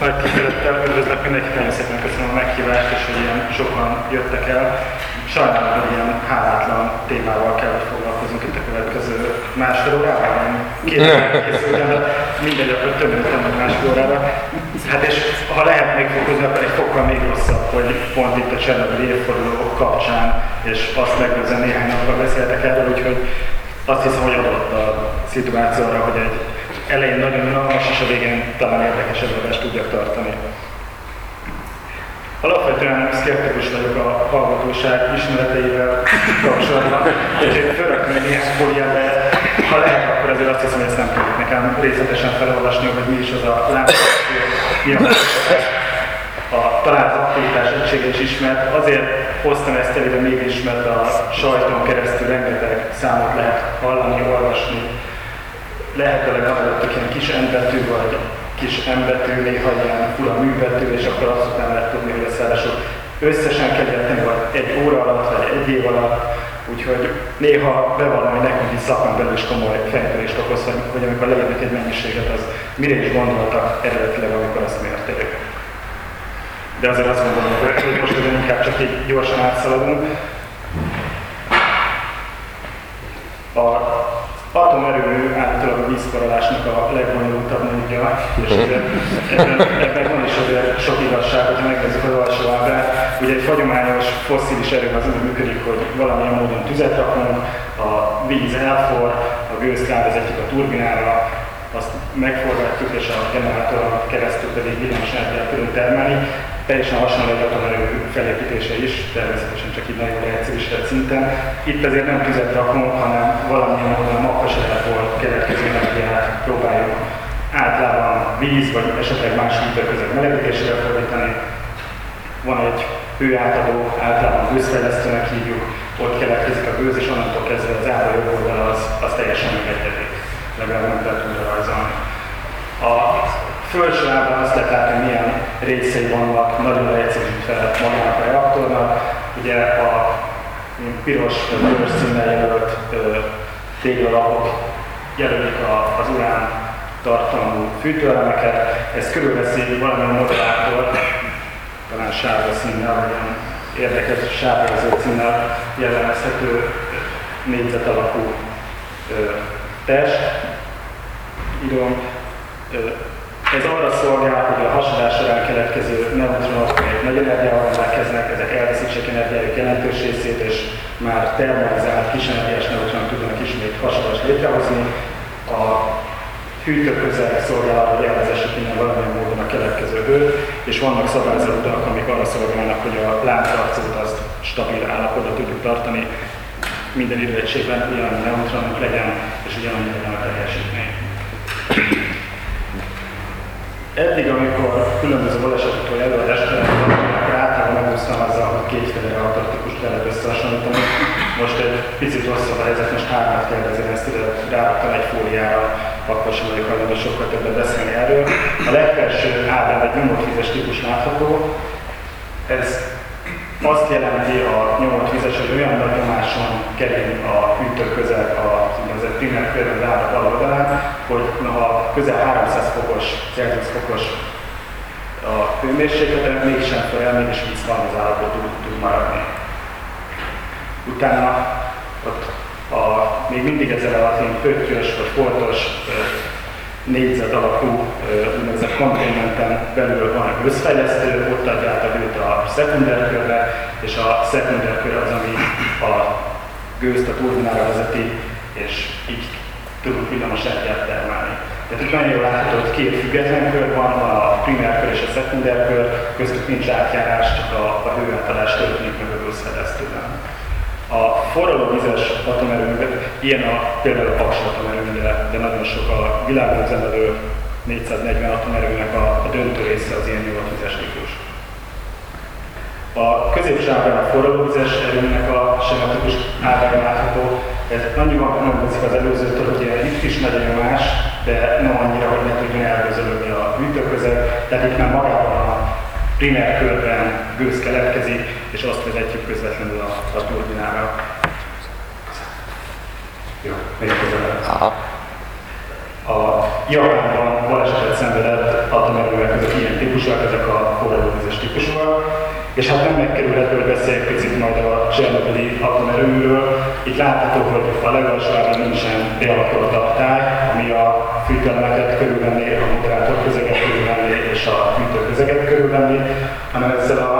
Nagy tisztelettel üdvözlök mindenkit, nagyon szépen köszönöm a meghívást, és hogy ilyen sokan jöttek el. Sajnálom, hogy ilyen hálátlan témával kell, hogy foglalkozunk itt a következő másfél órában. Nem két készültem, de mindegy, akkor mint meg másfél órára. Hát és ha lehet még fokozni, akkor egy fokkal még rosszabb, hogy pont itt a Csernobyl évforduló kapcsán, és azt megelőzően néhány napra beszéltek erről, úgyhogy azt hiszem, hogy adott a szituáció arra, hogy egy elején nagyon unalmas, és a végén talán érdekesebb adást tudjak tartani. Alapvetően szkeptikus vagyok a hallgatóság ismereteivel kapcsolatban, úgyhogy fölrakni néhány fóliát, de ha lehet, akkor azért azt hiszem, hogy ezt nem tudjuk nekem részletesen felolvasni, hogy mi is az a lámpás, a a talált aktivitás egysége is ismert. Azért hoztam ezt elő, mégis, mert a sajton keresztül rengeteg számot lehet hallani, olvasni, lehetőleg adottak ilyen kis embetű, vagy kis embetű, néha ilyen fura művető, és akkor azt után lehet tudni, hogy a szárások összesen kell vagy egy óra alatt, vagy egy év alatt, úgyhogy néha bevallom, hogy nekünk is szakmán belül is komoly fejtörést okoz, hogy, hogy amikor leírnak egy mennyiséget, az mire is gondoltak eredetileg, amikor azt mérték. De azért azt gondolom, hogy most azért inkább csak így gyorsan átszaladunk. A atomerőmű állítólag a vízforralásnak a legbonyolultabb módja, és ebben, ebben van is azért sok igazság, hogyha megnézzük az alsó ábrát. Ugye egy hagyományos fosszilis erő az úgy működik, hogy valamilyen módon tüzet rakunk, a víz elfor, a gőzt rávezetjük a turbinára, azt megforgatjuk, és a generátoron keresztül pedig villamos energiát tudunk termelni. Teljesen hasonló egy atomerő felépítése is, természetesen csak így nagyon leegyszerűsített szinten. Itt azért nem tüzet rakunk, hanem valamilyen módon a makkasatból keletkező energiát próbáljuk általában víz, vagy esetleg más hűtőközök melegítésére fordítani. Van egy hőátadó, általában gőzfejlesztőnek hívjuk, ott keletkezik a gőz, és onnantól kezdve az ára jobb oldal az, az teljesen megegyedik legalább nem újra rajzolni. A felső ábrán azt lehet látni, milyen részei vannak nagyon leegyszerűsítve magának a reaktornak. Ugye a piros vörös színnel jelölt téglalapok jelölik az urán tartalmú fűtőelemeket. Ez körülveszi valamilyen moderátor, talán sárga színnel, vagy ilyen érdekes sárga színnel jellemezhető négyzet alakú test, írom, ez arra szolgál, hogy a hasadás során keletkező neutronok egy nagy energiával rendelkeznek, ezek elveszítsék energiájuk jelentős részét, és már termalizált energiás neutronok tudnak ismét hasadást létrehozni. A hűtőközel szolgál hogy elvezessük innen valamilyen módon a keletkező hőt, és vannak szabályzatok, amik arra szolgálnak, hogy a láncreakciót azt stabil állapotban tudjuk tartani, minden időegységben ugyanannyi neutronunk legyen, és ugyanannyi legyen a teljesítmény. Eddig, amikor különböző balesetekről előadást akkor általában megúsztam azzal, hogy kétféle reaktortípust lehet összehasonlítani. Most egy picit rosszabb a helyzet, most hármat kérdezem, ezt ide ráraktam egy fóliára, akkor sem vagyok hajlandó sokkal többet beszélni erről. A legfelső ábrán egy nyomott vizes típus látható. Ez azt jelenti a nyomott vizes, hogy olyan nagy nyomáson kering a hűtőközeg a úgynevezett primer körben árak oldalán, hogy ha közel 300 fokos, Celsius fokos a hőmérsékleten, mégsem fel, mégis víz van az állapot tud, maradni. Utána ott a, még mindig ezzel a pöttyös vagy foltos négyzet alakú úgynevezett konténmenten belül van egy összfejlesztő, ott adja át a gőt a szekunderkörre, és a szekunderkör az, ami a gőzt a turbinára vezeti, és így tudunk villamos energiát termelni. Tehát itt nagyon jól látható, hogy két független kör van, a primer kör és a szekunder kör, köztük nincs átjárás, csak a, a hőátállás történik meg a gőzfejlesztőben. A forralóvizes atomerőművek, ilyen a, például a Paks atomerőmű, de, nagyon sok a világon üzemelő 440 atomerőnek a, a döntő része az ilyen nyugatvizes típus. A középső ábrán a forralóvizes erőműnek a sematikus ábrán látható, ez annyiban különbözik az előzőtől, hogy itt is nagy nyomás, de nem annyira, hogy ne tudjon elgözölögni a hűtőközeg, tehát itt már magában a primer körben gőz keletkezik, és azt vezetjük közvetlenül a, a turbinára. Jó, még A Japánban balesetet szenvedett atomerőek, ezek típusúak, ezek a forradóvizes típusúak. És hát nem megkerülhető, hogy beszéljek picit majd a Csernobili atomerőműről. Itt látható, hogy a legalsó áron nincsen bealakult tartály, ami a fűtőelemeket körülvenni, a moderátor közeget körülvenni és a fűtőközeget körülvenni, hanem ezzel a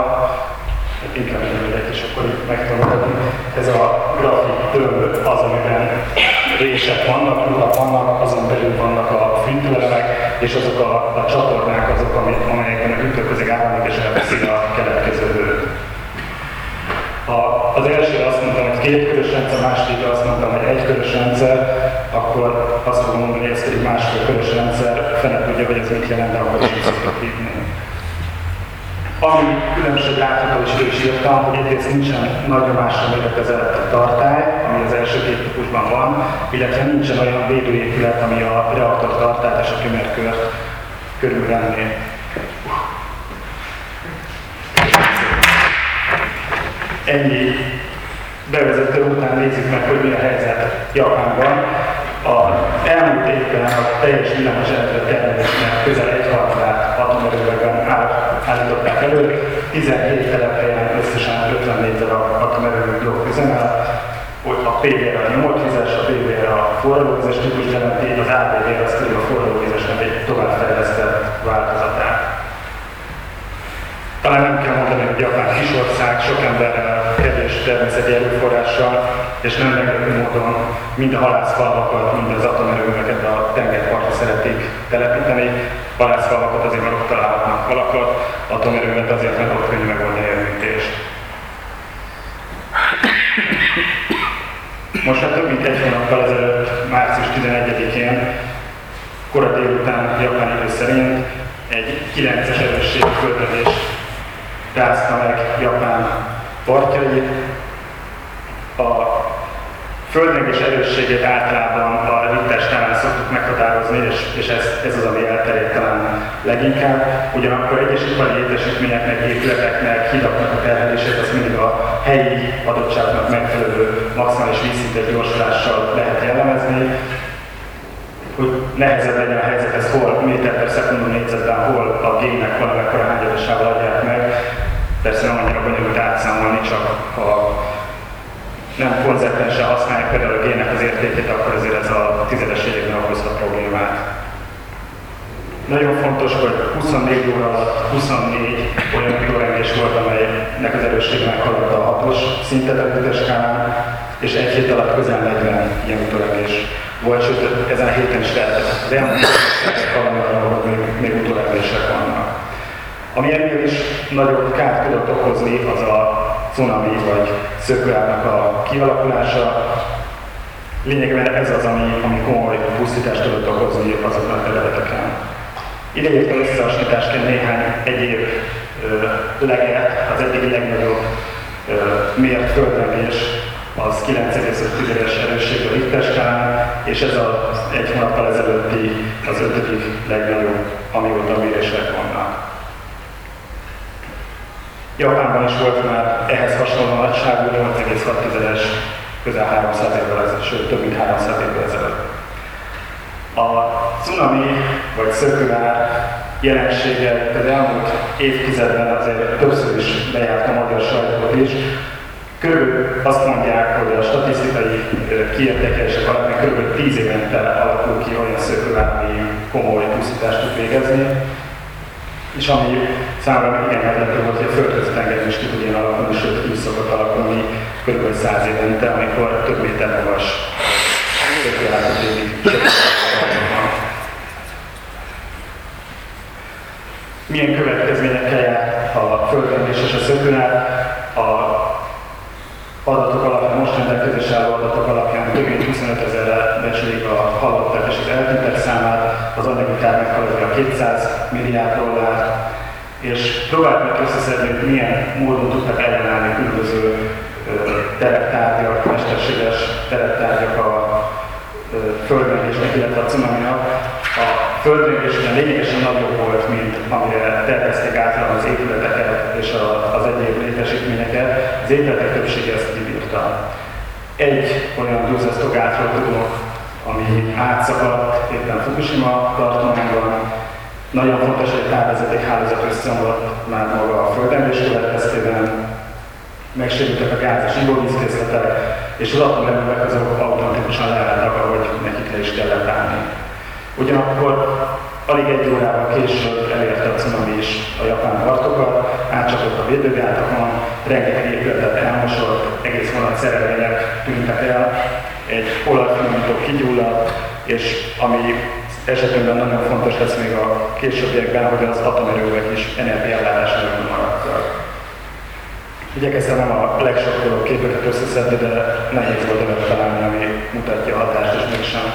inkább megyek, és akkor itt meg tudom Ez a grafik tömb az, amiben rések vannak, ruhak vannak, azon belül vannak a fűtőelemek, és azok a, a csatornák azok, amelyekben a hűtőközeg áramlik, és elveszi a keletkező hőt. Ha az elsőre azt mondtam, hogy két körös rendszer, a másodikra azt mondtam, hogy egy körös rendszer, akkor azt fogom mondani, hogy ez pedig másfél körös rendszer, fene tudja, hogy ez mit jelent, de akkor hívni. Ami különbség látható, és ő is írtam, hogy egyrészt nincsen nagy nyomásra méretezett a tartály, ami az első két típusban van, illetve nincsen olyan védőépület, ami a reaktor tartályt és a tümerkört körülvenné. Ennyi bevezető után nézzük meg, hogy mi a helyzet Japánban. A elmúlt évben a teljes villamos termelésnek közel egy harmadát atomerőben állították elő, 17 telephelyen összesen 54 darab atomerőmű blokk üzemel, hogy a PVR a nyomotvizes, a PVR a forralóvizes típus jelenti, az ABV az pedig a forralóvizesnek egy továbbfejlesztett változatát. Talán nem kell mondani, hogy Japán kis ország, sok emberrel, kevés természeti erőforrással, és nem meglepő módon mind a halászfalvakat, mind az atomerőműveket a tengerpartra szeretik telepíteni. Halászfalvakat azért, mert ott találhatnak valakat, atomerőmet azért, mert ott könnyű megoldani a műtést. Most már több mint egy hónappal ezelőtt, március 11-én, kora délután japán idő szerint egy 9-es erősség földrezés rázta meg Japán partjait. A földrengés erősségét általában a Richter skálán szoktuk meghatározni, és, és ez, ez az, ami elterjedt talán leginkább. Ugyanakkor egyes ipari létesítményeknek, épületeknek, hidaknak a terhelését az mindig a helyi adottságnak megfelelő maximális vízszintes gyorsulással lehet jellemezni hogy nehezebb legyen a helyzet, ez hol méter per szekundum négyzetben, hol a gének valamekkora hányadosával adják meg. Persze nem annyira bonyolult átszámolni, csak ha nem konzekvensen használják például a gének az értékét, akkor azért ez a tizedes években okozhat problémát. Nagyon fontos, hogy 24 óra alatt 24 olyan kilorengés volt, amelynek az erőssége meghaladta a hatos szintet a skálán, és egy hét alatt közel 40 ilyen utólengés volt, sőt ezen a héten is lehetett. Valami arra, hogy még, még utólengések vannak. Ami ennél is nagyobb kárt tudott okozni, az a cunami vagy szökőárnak a kialakulása. Lényegében ez az, ami, ami komoly pusztítást tudott okozni azoknak a területeken. Ideértve összehasonlításként néhány egyéb ö, leget, az eddigi legnagyobb ö, mért földrengés az 9,5-es erősségű Richter és ez az egy hónappal ezelőtti az ötödik legnagyobb, amióta mérések vannak. Japánban is volt már ehhez hasonló nagyságú 8,6-es, közel 300 évvel ezelőtt, sőt több mint 300 évvel ezelőtt. A cunami vagy szökőár jelensége az elmúlt évtizedben azért többször is bejárt a magyar sajtót is. Körülbelül azt mondják, hogy a statisztikai kiértékelések alapján kb. 10 évente alakul ki olyan szökőár, ami komoly pusztítást tud végezni és ami számomra igen meglepő volt, hogy a földközi tengeren is tud ilyen alakulni, sőt ki szokott alakulni kb. 100 évente, amikor több méter magas tökéletet érik. Milyen következményekkel jár a földrengés és a szökőnál? A adatok alapján, most rendelkezésre álló adatok alapján több mint 25 ezerre becsülik a halottak és az eltűntek számát, az anyagi kár a 200 milliárd dollár, és próbáljuk meg összeszedni, hogy milyen módon tudtak ellenállni különböző tereptárgyak, mesterséges tereptárgyak a földrengésnek, illetve a cunaminak. A földrengés ugye lényegesen nagyobb volt, mint amire tervezték általában az épületeket és az egyéb létesítményeket. Az épületek többsége ezt kibírta. Egy olyan duzzasztó gátról tudok, ami átszakadt éppen Fukushima tartományban, Nagyon fontos, hogy a távvezeték hálózat összeomlott már maga a földrengés következtében, megsérültek a gáz és ivóvízkészletek, és az atomerőművek azok automatikusan leálltak, ahogy nekik le is kellett állni. Ugyanakkor alig egy órával később elérte a cunami is a japán partokat, átcsapott a védőgátakon, rengeteg épületet elmosott, egész vonat szerelvények tűntek el, egy olajfinomító kigyulladt, és ami esetünkben nagyon fontos lesz még a későbbiekben, hogy az atomerővek is energiállátás nélkül maradtak. Igyekeztem nem a legsokkolóbb képeket összeszedni, de nehéz volt olyat találni, ami mutatja a hatást, és mégsem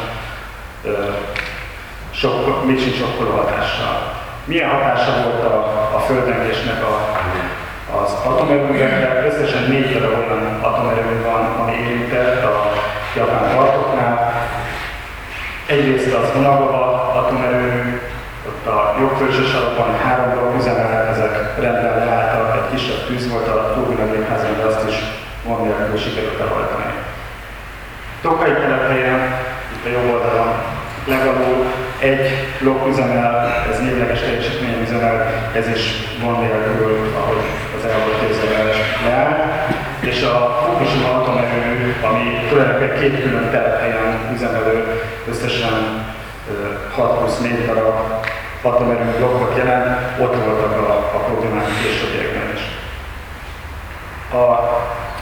sok, mégsem sokkoló hatással. Milyen hatása volt a, a földrengésnek a, az atomerőművekre? Összesen négy darab olyan atomerőmű van, ami érintett a japán partoknál. Egyrészt az Unagawa atomerőmű, ott a jogkölcsös alapon három blokk üzemel, ezek rendben leálltak, egy kisebb tűz volt a turbinagépházon, de azt is gond nélkül sikerült elhajtani. Tokai telephelyen, itt a jobb oldalon, legalul egy blokk üzemel, ez névleges teljesítmény üzemel, ez is gond nélkül, ahogy az el volt képzelve leáll. És a Fukushima atomerőmű, ami tulajdonképpen két külön telephelyen üzemelő, összesen 6 plusz 4 darab atomerőmű blokkot jelent, ott voltak a, a problémák későbbiekben is. A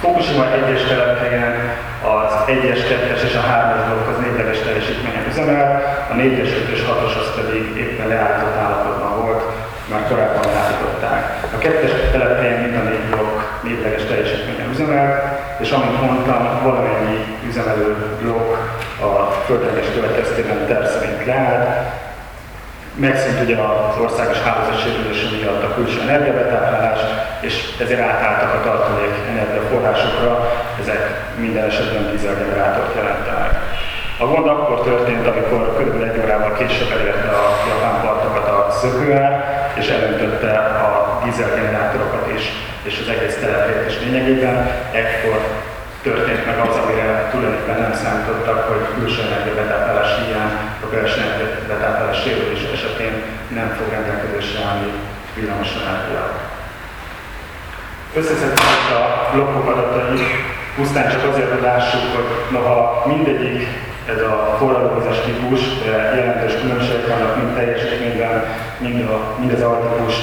Fukushima egyes telephelyen az 1-es, 2-es és a 3-as blokk az négyleges teljesítményen üzemel, a 4-es, 5-ös, 6-os az pedig éppen leállított állapotban volt, már korábban leállították. A 2-es telephelyen mind a négy blokk négyleges teljesítményen üzemel, és amint mondtam, valamennyi üzemelő blokk a földrengés következtében terv szerint leállt, megszűnt ugye az országos hálózat sérülése miatt a külső energiabetáplálás, és ezért átálltak a tartalék energiaforrásokra, ezek minden esetben dízelgenerátort jelentenek. A gond akkor történt, amikor kb. egy órával később elérte a japán partokat a szökőár, és elöntötte a dízelgenerátorokat is, és az egész telepét is lényegében. Ekkor történt meg az, amire tulajdonképpen nem számítottak, hogy külső energiabetáplálás hiány, a belső energiabetáplálás sérülés esetén nem fog rendelkezésre állni villamos energia. Összeszedtük a blokkok adatai, pusztán csak azért, hogy lássuk, hogy noha mindegyik ez a forradalmazás típus, jelentős különbségek vannak mind teljesítményben, mind, a, mind az altípust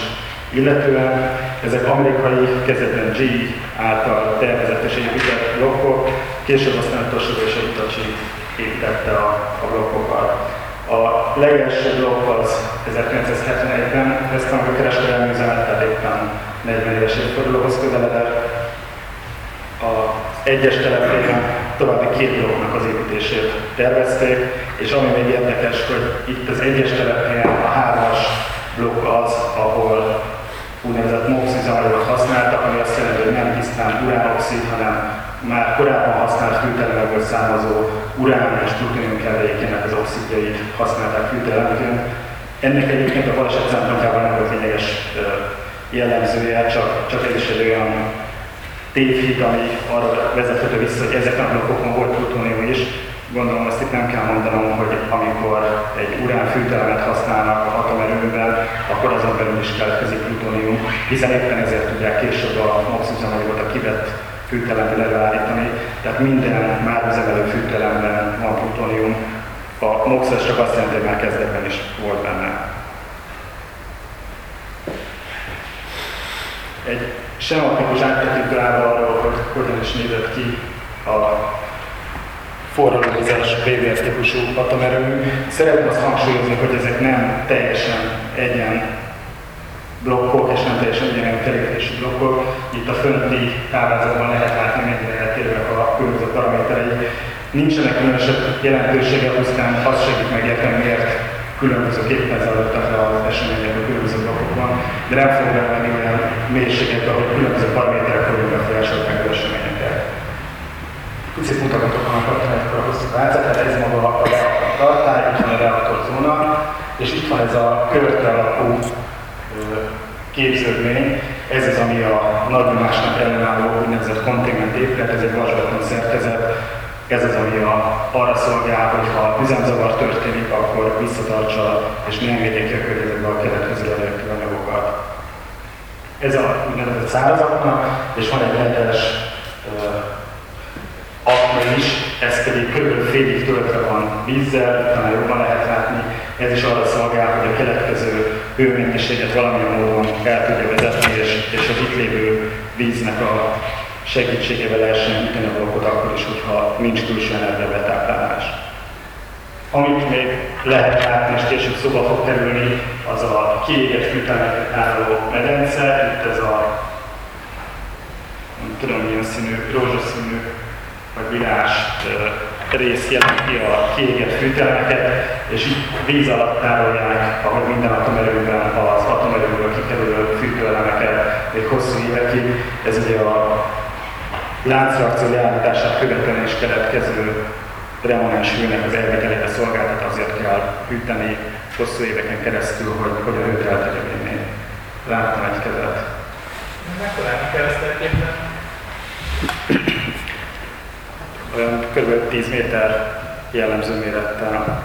illetően ezek amerikai, kezdetben G által tervezett és épített blokkok, később aztán Toshiba és Hitachi építette a, a blokkokat. A legelső blokk az 1971-ben ezt a kereskedelmi üzemet, tehát éppen 40 éves évfordulóhoz közeledett. Az egyes telephelyen további két blokknak az építését tervezték, és ami még érdekes, hogy itt az egyes telephelyen a hármas blokk az, ahol úgynevezett MOX üzemanyagot használtak, ami azt jelenti, hogy nem tisztán uránoxid, hanem már korábban használt fűtelemelből származó urán és plutonium kellékének az oxidjait használták fűtelelemként. Ennek egyébként a baleset szempontjában nem volt lényeges jellemzője, csak, csak ez is egy olyan tévhit, ami arra vezethető vissza, hogy ezeken a blokkokon volt plutonium is, itt nem kell mondanom, hogy amikor egy uránfűtelemet használnak atomerőműben, akkor azon belül is keletkezik plutonium, hiszen éppen ezért tudják később a MOX üzemanyagot a kivett fűtelemből előállítani. Tehát minden már üzemelő fűtelemben van plutonium. A az csak azt jelenti, hogy már kezdetben is volt benne. Egy sematikus áttekintő arról, hogy hogyan is nézett ki a forradalmazás BVF típusú atomerőmű. Szeretném azt hangsúlyozni, hogy ezek nem teljesen egyen blokkok, és nem teljesen egyen kerékítési blokkok. Itt a fönti táblázatban lehet látni, mennyire eltérőek a különböző paraméterei. Nincsenek különösebb jelentősége, pusztán azt segít megérteni, miért különbözőképpen zajlottak le az események a különböző blokkokban, de nem fog bevenni olyan mélységet, ahol különböző paraméterek fogjuk befolyásolni az eseményeket. Picit mutatok a akkor a hosszú változat, tehát ez maga a reaktor tartály, itt van a reaktorzóna, és itt van ez a körte alapú képződmény, ez az, ami a nagy nyomásnak ellenálló úgynevezett konténment épület, ez egy vasbeton szerkezet, Ez az, ami a, arra szolgál, hogy ha üzemzavar történik, akkor visszatartsa és ne engedje ki a környezetbe a keletkező anyagokat. Ez a úgynevezett szárazaknak, és van egy rendes akna is, ez pedig kb. félig töltve van vízzel, talán jobban lehet látni, ez is arra szolgál, hogy a keletkező hőmennyiséget valamilyen módon el tudja vezetni, és, és az itt lévő víznek a segítségével lehessen hűteni a blokkot akkor is, hogyha nincs külső energiabetáplálás. Amit még lehet látni, és később szoba fog kerülni, az a kiégett fűtelmeket álló medence, itt ez a nem tudom milyen színű, rózsaszínű vagy világos rész jelenti a kiégett fűtelemeket, és itt víz alatt tárolják, ahogy minden atomerőben az atomerőből kikerülő fűtőelemeket még hosszú évekig. Ez ugye a láncreakció leállítását követően is keletkező remonens hőnek az elvételére szolgáltat, azért kell hűteni hosszú éveken keresztül, hogy, hogy a hőt el tudja vinni. Láttam egy kezet. Mekkorán kell? Olyan kb. 10 méter jellemző mérettel,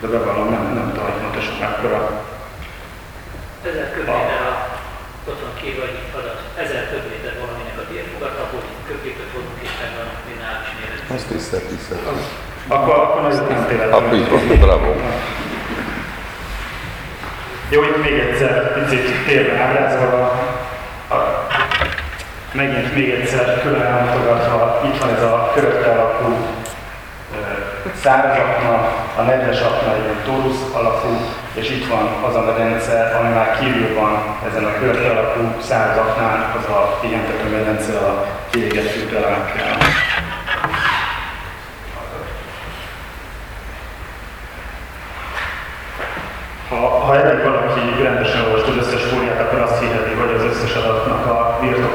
de bevallom, nem, nem tudom, hogy pontosan mekkora. Ezer köbméter a otthon vagy adat, ezer köbméter valaminek a térfogat, abból köbmétet hozunk és megvan a lineáris méret. Az tisztelt, tisztelt. Akkor, akkor nagyon nem tévedtem. Akkor így van, bravo. Jó, itt még egyszer picit térben ábrázolva, megint még egyszer külön elmutogatva, itt van ez a körökkel alakú száraz akna, a nedves akna egy torusz alakú, és itt van az a medence, ami már kívül van ezen a körökkel alakú száraz aknán, az a pihentető medence a kiégett fűtőelemekkel. Ha, ha valaki rendesen olvast az összes fóliát, akkor azt hirdeti, hogy az összes adatnak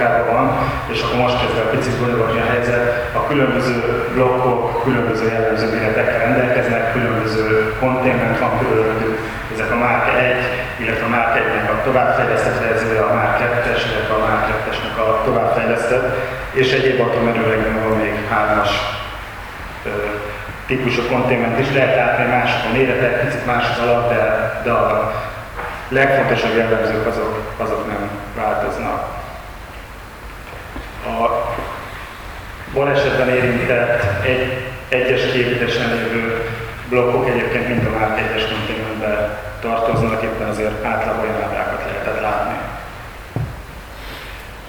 a birtokában van, és akkor most kezdve a picit bonyolulni a helyzet. A különböző blokkok különböző jellemző méretekkel rendelkeznek, különböző konténment van körülöttük, ezek a Mark 1, illetve a Mark 1-nek a továbbfejlesztett verziója, a Mark 2-es, illetve a Mark 2-esnek a továbbfejlesztett, és egyéb atomerőlegben van még hármas típusú konténment is, lehet látni mások a méretek, picit más az alap, de, de a legfontosabb jellemzők azok, azok nem változnak. A balesetben érintett egy, egyes képítesen lévő blokkok egyébként mind a már egyes konténmentbe tartoznak, éppen azért átlag olyan ábrákat lehetett látni.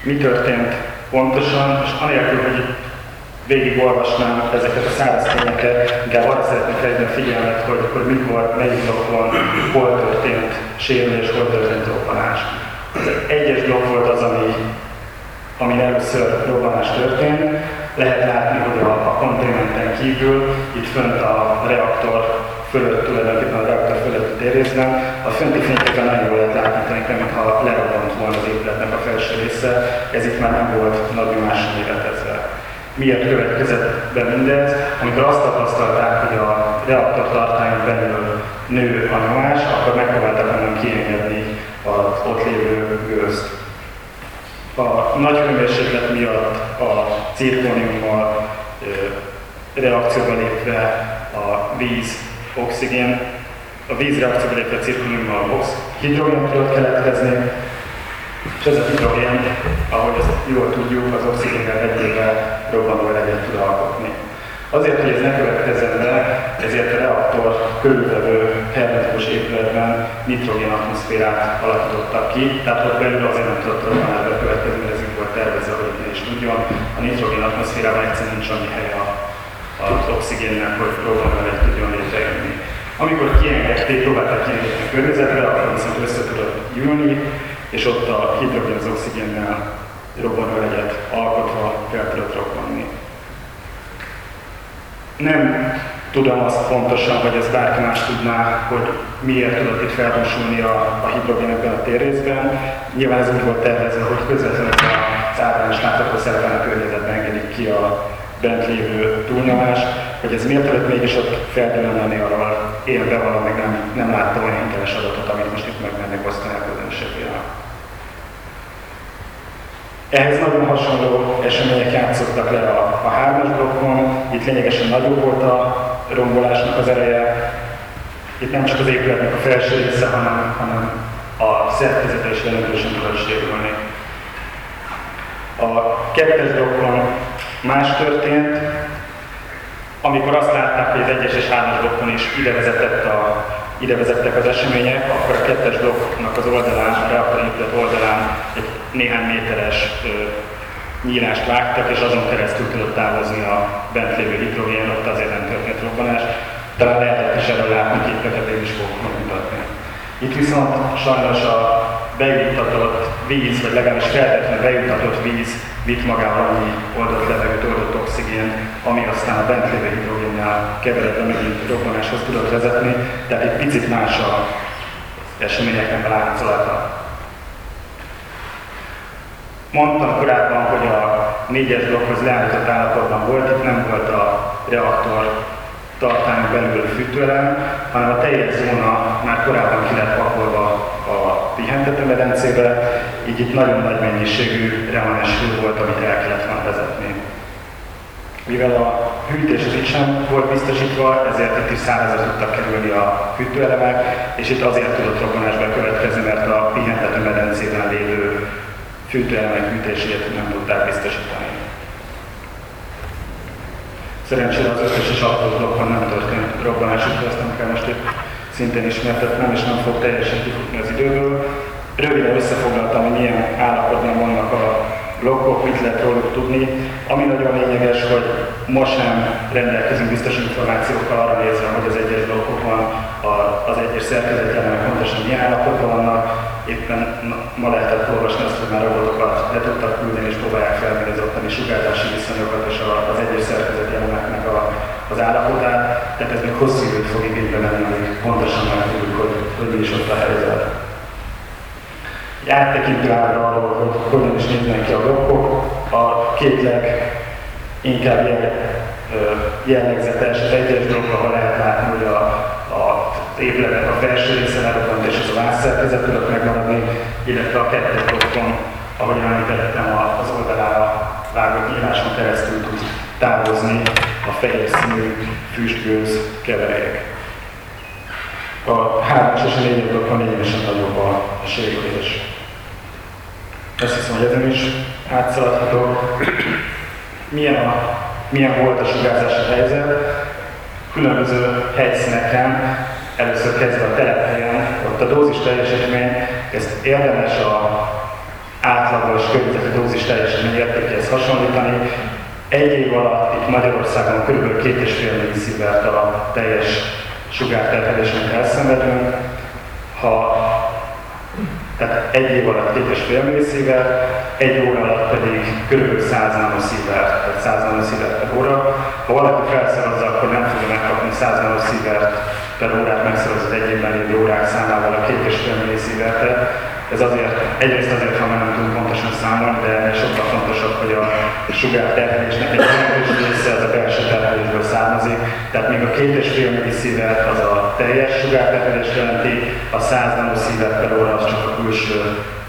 Mi történt pontosan, és anélkül, hogy végigolvasnám ezeket a száraz tényeket, inkább arra szeretnék a figyelmet, hogy, hogy mikor, melyik blokkon, hol történt sérülés, hol történt robbanás. Az egyes blokk volt az, ami, ami először robbanás történt. Lehet látni, hogy a, a konténmenten kívül, itt fönt a reaktor fölött, tulajdonképpen a reaktor fölött térrészben, a fönti fényképen nagyon jól lehet látni, mintha lerobbant volna az épületnek a felső része, ez itt már nem volt nagy nyomásra méretezve miért következett be mindez, amikor azt tapasztalták, hogy a reaktor tartályon belül nő a nyomás, akkor megpróbáltak onnan kiengedni az ott lévő gőzt. A nagy hőmérséklet miatt a cirkóniummal reakcióba lépve a víz, oxigén, a víz reakcióba lépve a cirkóniummal hidrogén tudott keletkezni, és ez a hidrogén, ahogy ezt jól tudjuk, az oxigénnel egyével robbanó eleget tud alkotni. Azért, hogy ez ne következzen be, ezért a reaktor körülvevő hermetikus épületben nitrogén atmoszférát alakítottak ki, tehát ott belül azért nem tudott robbanás bekövetkezni, mert ez így volt tervezve, hogy ne is tudjon. A nitrogén atmoszférában egyszerűen nincs annyi hely a, az oxigénnek, hogy robbanóeleget tudjon létrejönni. Amikor kiengedték, próbálták kiengedni a környezetre, akkor viszont össze tudott gyűlni, és ott a hidrogén az oxigénnel robbanóegyet alkotva fel tudott robbanni. Nem tudom azt pontosan, hogy ez bárki más tudná, hogy miért tudott itt felgyorsulni a, a hidrogén ebben a térrészben. Nyilván ez úgy volt tervezve, hogy közvetlenül az is látható szerepel a környezetben engedik ki a bent lévő túlnyomás, hogy ez miért tudott mégis ott felgyűlölni arról, bevallom, még nem, nem láttam olyan hiteles adatot, amit most itt meg osztani a közönségével. Ehhez nagyon hasonló események játszottak le a, a hármas blokkon, itt lényegesen nagyobb volt a rombolásnak az ereje. Itt nem csak az épületnek a felső része, hanem, hanem a szerkezete is jelentősen tudott sérülni. A kettes blokkon más történt, amikor azt látták, hogy az egyes és hármas blokkon is ide, vezetett a, ide vezettek az események, akkor a kettes blokknak az oldalán, a reaktorépület oldalán egy néhány méteres ö, nyílást vágtak, és azon keresztül tudott távozni a bent lévő hidrogén, ott azért nem történt robbanás. Talán lehetett is képeket, én is fogok megmutatni. Itt viszont sajnos a bejuttatott víz, vagy legalábbis feltétlenül bejuttatott víz vitt magával annyi oldott levegőt, oldott oxigén, ami aztán a bent lévő hidrogénnel keveredve megint robbanáshoz tudott vezetni, tehát egy picit más a eseményeknek a láncolata. Mondtam korábban, hogy a négyes blokkhoz leállított állapotban volt, itt nem volt a reaktor tartályon belül fűtőelem, hanem a teljes zóna már korábban ki lett pakolva a pihentetőmedencébe, így itt nagyon nagy mennyiségű remanes hő volt, amit el kellett volna vezetni. Mivel a hűtés az itt sem volt biztosítva, ezért itt is szárazra tudtak kerülni a hűtőelemek, és itt azért tudott robbanás bekövetkezni, mert a pihentetőmedencében lévő fűtőelemek hűtését nem tudták biztosítani. Szerencsére az összes apró blokkon nem történt robbanás, úgyhogy azt nem kell most itt szintén ismertetnem, és nem fog teljesen kifutni az időből. Röviden összefoglaltam, hogy milyen állapotban vannak a blokkok, mit lehet róluk tudni. Ami nagyon lényeges, hogy most sem rendelkezünk biztos információkkal arra nézve, hogy az egyes blokkokban az egyes szerkezetjelenek pontosan milyen állapotban vannak. Éppen ma lehetett olvasni azt, hogy már robotokat le tudtak küldeni és próbálják felmérni az ottani sugárzási viszonyokat és az egyes szerkezetjeleneknek a, az állapotát. Tehát ez még hosszú időt fog igénybe venni, amíg pontosan megtudjuk, hogy, hogy mi is ott a helyzet egy áttekintő ára arról, hogy hogyan is néznek ki a blokkok. A két leginkább jel, jellegzetes, egyes blokk, ahol lehet látni, hogy a, épületek a felső része lerobbant és az a vázszerkezet tudott megmaradni, illetve a kettes blokkon, ahogy említettem, az oldalára vágott nyíláson keresztül tud távozni a fehér színű füstgőz keverék. A hármas és a négyes blokkon lényegesen nagyobb a, sérülés. Azt hiszem, hogy ezen is átszaladhatok. Milyen, a, milyen volt a sugárzási helyzet? Különböző helyszíneken, először kezdve a telephelyen, ott a dózis teljesítmény, ezt érdemes a átlagos környezeti dózis teljesítmény értékéhez hasonlítani. Egy év alatt itt Magyarországon kb. 2,5 milliszievert a teljes sugárterhelésnek elszenvedünk. Ha tehát egy év alatt két és fél milliszívert, egy óra alatt pedig kb. 100 nanoszívert, tehát 100 nanoszívert per óra. Ha valaki felszorozza, akkor nem fogja megkapni 100 nanoszívert per órát megszoroz az egy évben lévő órák számával a két és fél milliszívertet. Ez azért, egyrészt azért, ha nem tudunk pontosan számolni, de sokkal fontosabb, hogy a sugár terhelésnek egy jelentős része az a belső terhelésből származik. Tehát még a két és fél milliszívert az a teljes sugárterhelést jelenti, a 100 nanoszívert per óra az csak a külső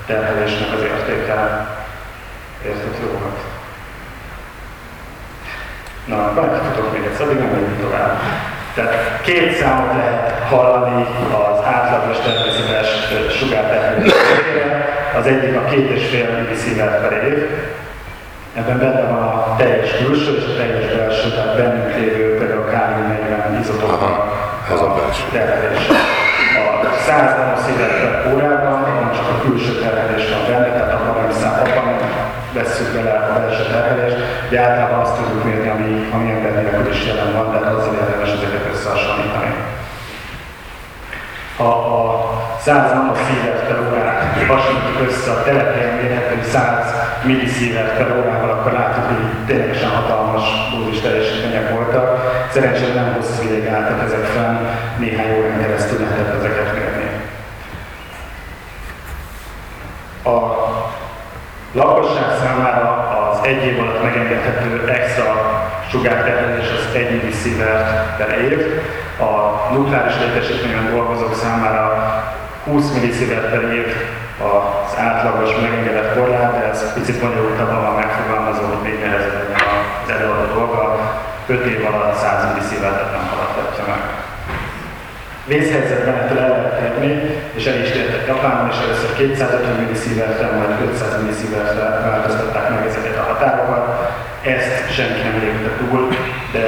terhelésnek az értéke. Érthető volt? Na, akkor futok még egyszer, addig nem megyünk tovább. Tehát két számot lehet hallani az átlagos természetes sugárterhelésére. Az egyik a két és fél millisievert per év. Ebben benne van a teljes külső és a teljes belső, tehát bennünk lévő például a kálium-40 izotopnak ez a belső. terhelés. A 100 nanoszívert per órában csak a külső terhelés van benne, tehát abban vesszük bele a belső terhelést, de általában azt tudjuk mérni, ami, ami ember nélkül is jelen van, tehát azzal érdemes ezeket összehasonlítani. Ha a 100 nanoszívert per órát hasonlítjuk össze a telephelyen mérhető 100 milliszívert per órával, akkor látjuk, hogy ténylegesen hatalmas dózis teljesítmények voltak. Szerencsére nem hosszú ideig álltak ezek fenn, néhány órán keresztül lehetett ezeket mérni. A lakosság számára az egy év alatt megengedhető extra sugárterhelés az 1 milliszívert per év. A nukleáris létesítményben dolgozók számára 20 milliszívert per év az átlagos megengedett korlát, de ez picit bonyolultabban van megfogalmazva, hogy még nehezebb az előadó dolga. 5 év alatt 100 millisievertet nem haladhatja meg. Vészhelyzetben ettől el lehet térni, és el is tértek Japánban, és először 250 millisievertre, majd 500 millisievertre változtatták meg ezeket a határokat. Ezt senki nem lépte túl, de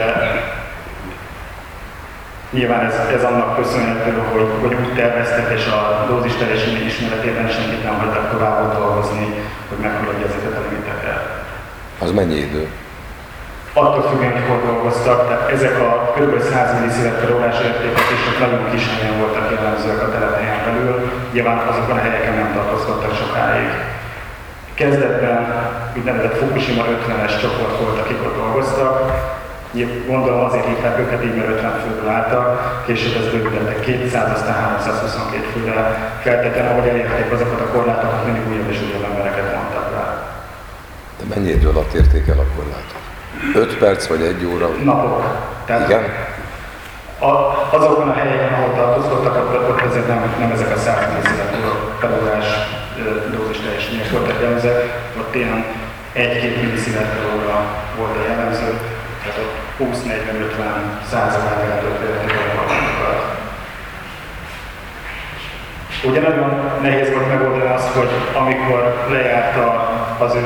Nyilván ez, ez annak köszönhető, hogy, hogy úgy terveztek, és a dózis teljesítmény ismeretében senkit nem hagytak tovább dolgozni, hogy meghaladja ezeket a limiteket. Az mennyi idő? Attól függően, hogy dolgoztak, tehát ezek a kb. 100 milliszivet per órás csak nagyon kis helyen voltak jellemzőek a telephelyen belül, nyilván azokon a helyeken nem tartózkodtak sokáig. Kezdetben úgynevezett Fukushima 50-es csoport volt, akik ott dolgoztak, Gondolom azért hívták őket így, mert 50 főből álltak, később ez bővültek 200, aztán 322 főre. Feltétlenül, ahogy elérték azokat a korlátokat, mindig újabb és újabb embereket mondtak rá. De mennyi idő alatt érték el a korlátot? 5 perc vagy egy óra? Napok. Tehát Igen? A, azokon a helyeken, ahol tartózkodtak, ott, ott azért nem, nem ezek a 100 per órás dózis teljesítmények voltak jellemzőek, ott ilyen 1-2 milliszivet per óra volt a jellemző, tehát ott 20-40-50 százalék eltöltötték a kapcsolatokat. Ugye nagyon nehéz volt megoldani azt, hogy amikor lejárt a, az ő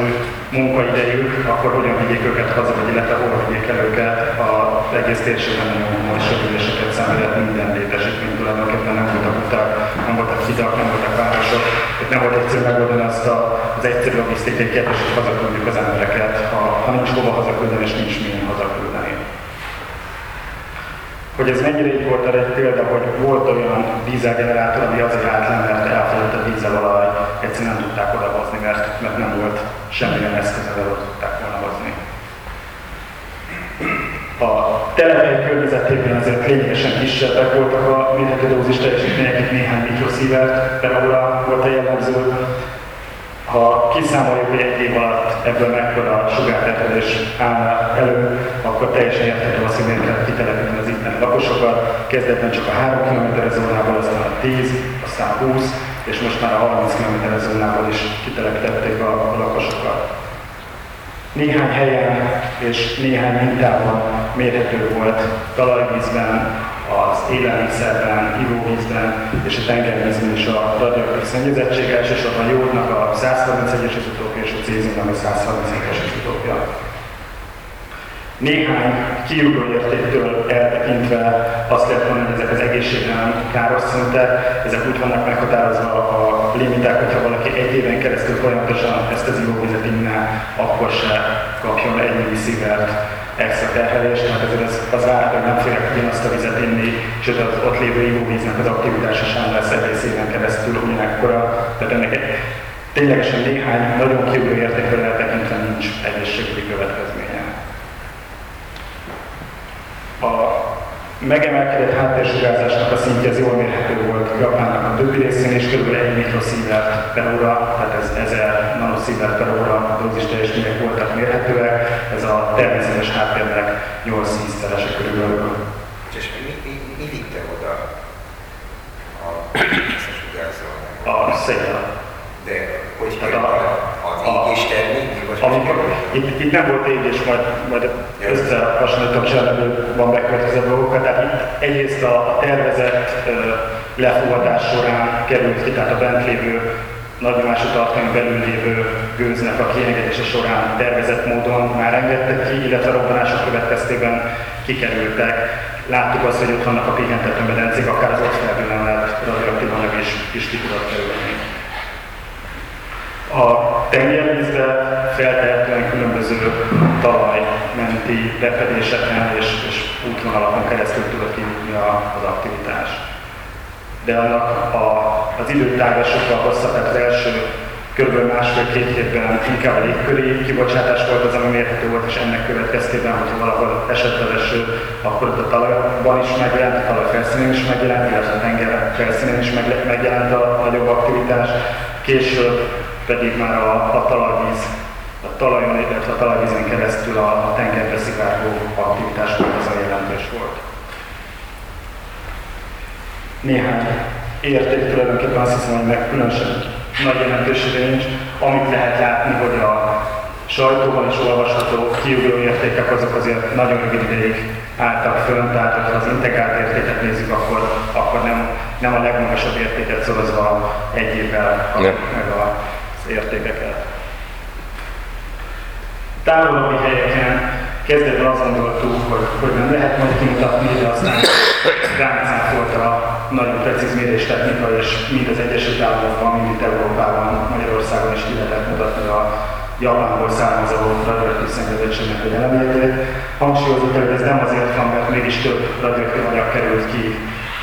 munkaidejük, akkor hogyan vigyék őket haza, vagy illetve hova vigyék el őket. Az egész térségben nagyon komoly sérüléseket szenvedett minden létesítmény tulajdonképpen nem voltak utak, nem voltak hidak, nem voltak városok. Tehát nem volt egyszerű megoldani azt a, az egyszerű logisztikai kérdést, hogy hazaküldjük az embereket, ha, ha nincs hova hazaküldeni és nincs milyen hazaküldeni. Hogy ez mennyire így volt, arra egy példa, hogy volt olyan dízelgenerátor, ami azért állt le, mert elfogyott a dízelolaj, egyszerűen nem tudták odahozni, mert, mert nem volt semmilyen eszköz, ahol tudták volna hozni. A telepely környezetében azért lényegesen kisebbek voltak a mérhető dózis teljesítmények, itt néhány mikroszívert per óra volt a jellemző, ha kiszámoljuk, hogy egy év alatt ebből mekkora sugárterhelés áll elő, akkor teljesen érthető az, hogy miért kellett kitelepíteni az itteni lakosokat. Kezdetben csak a 3 km zónából, aztán a 10, aztán 20, és most már a 30 km zónából is kitelepítették a, a lakosokat. Néhány helyen és néhány mintában mérhető volt talajvízben, az élelmiszerben, ivóvízben és a tengervízben is a radioaktív szennyezettség, elsősorban a jódnak a 131-es izotópja és a cézimnak a 131-es izotópja. Néhány kiugró értéktől eltekintve azt lehet mondani, hogy ezek az egészségre nem káros szintek, ezek úgy vannak meghatározva a limiták, hogyha valaki egy éven keresztül folyamatosan ezt az ivóvizet inná, akkor se kapjon egy milliszivert extra terhelést, mert ezért az, az vár, hogy nem férek ugyanazt a vizet inni, sőt az ott lévő ivóvíznek az aktivitása sem lesz egész éven keresztül ugyanekkora. Tehát ennek egy, ténylegesen néhány nagyon kiugró értékről eltekintve nincs egészségügyi következménye. A megemelkedett háttérsugárzásnak a szintje az jól mérhető volt Japánnak a többi részén, és kb. 1 mikrosievert per óra, tehát ez 1000 nanosievert per óra dózis teljesítmények voltak mérhetőek, ez a természetes háttérnek 8-10 szerese körülbelül. És mi, mi, mi vitte oda a? A szél. De hogy Tehát a, a- az a- égés termék? Vagy Amikor, itt, itt nem volt égés, majd, majd összehasonlítom, és ebből van bekövetkező dolgokat. Tehát itt egyrészt a, tervezett lefogadás során került ki, tehát a bent lévő nagyomású tartalmi belül lévő gőznek a kiengedése során tervezett módon már engedtek ki, illetve a robbanások következtében kikerültek. Láttuk azt, hogy ott vannak a pihentető medencék, akár az ott felvillanát radioaktív anyag is, is ki tudott kerülni. A tengervízbe feltehetően különböző talajmenti repedéseken és, és útvonalakon keresztül tudott a- az aktivitás. De annak a, az időtága sokkal hosszabb, tehát az első kb. másfél-két hétben inkább a légköri kibocsátás volt az, ami mérhető volt, és ennek következtében, hogyha valahol esett az eső, akkor ott a talajban is megjelent, a talaj felszínén is megjelent, illetve a tenger felszínén is megjelent a nagyobb aktivitás. Később pedig már a, a talajvíz, a talajon, illetve a talajvízen keresztül a, a tengerbe szivárgó aktivitás volt az, ami jelentős volt. Néhány érték tulajdonképpen azt hiszem, hogy meg különösen nagy jelentősége nincs. Amit lehet látni, hogy a sajtóban is olvasható kiugró értékek azok azért nagyon rövid ideig álltak fönn, tehát ha az integrált értéket nézzük, akkor, akkor nem, nem a legmagasabb értéket szorozva egy évvel meg az értékeket. Távolabbi helyeken kezdetben azt gondoltuk, hogy, hogy nem lehet majd kimutatni, de aztán ránk volt a nagyon precíz méréstechnika, és mind az Egyesült Államokban, mind itt Európában, Magyarországon is ki lehetett mutatni a Japánból származó radioaktív szennyezettségnek a jelenlétét. Hangsúlyozott, hogy ez nem azért van, mert mégis több radioaktív anyag került ki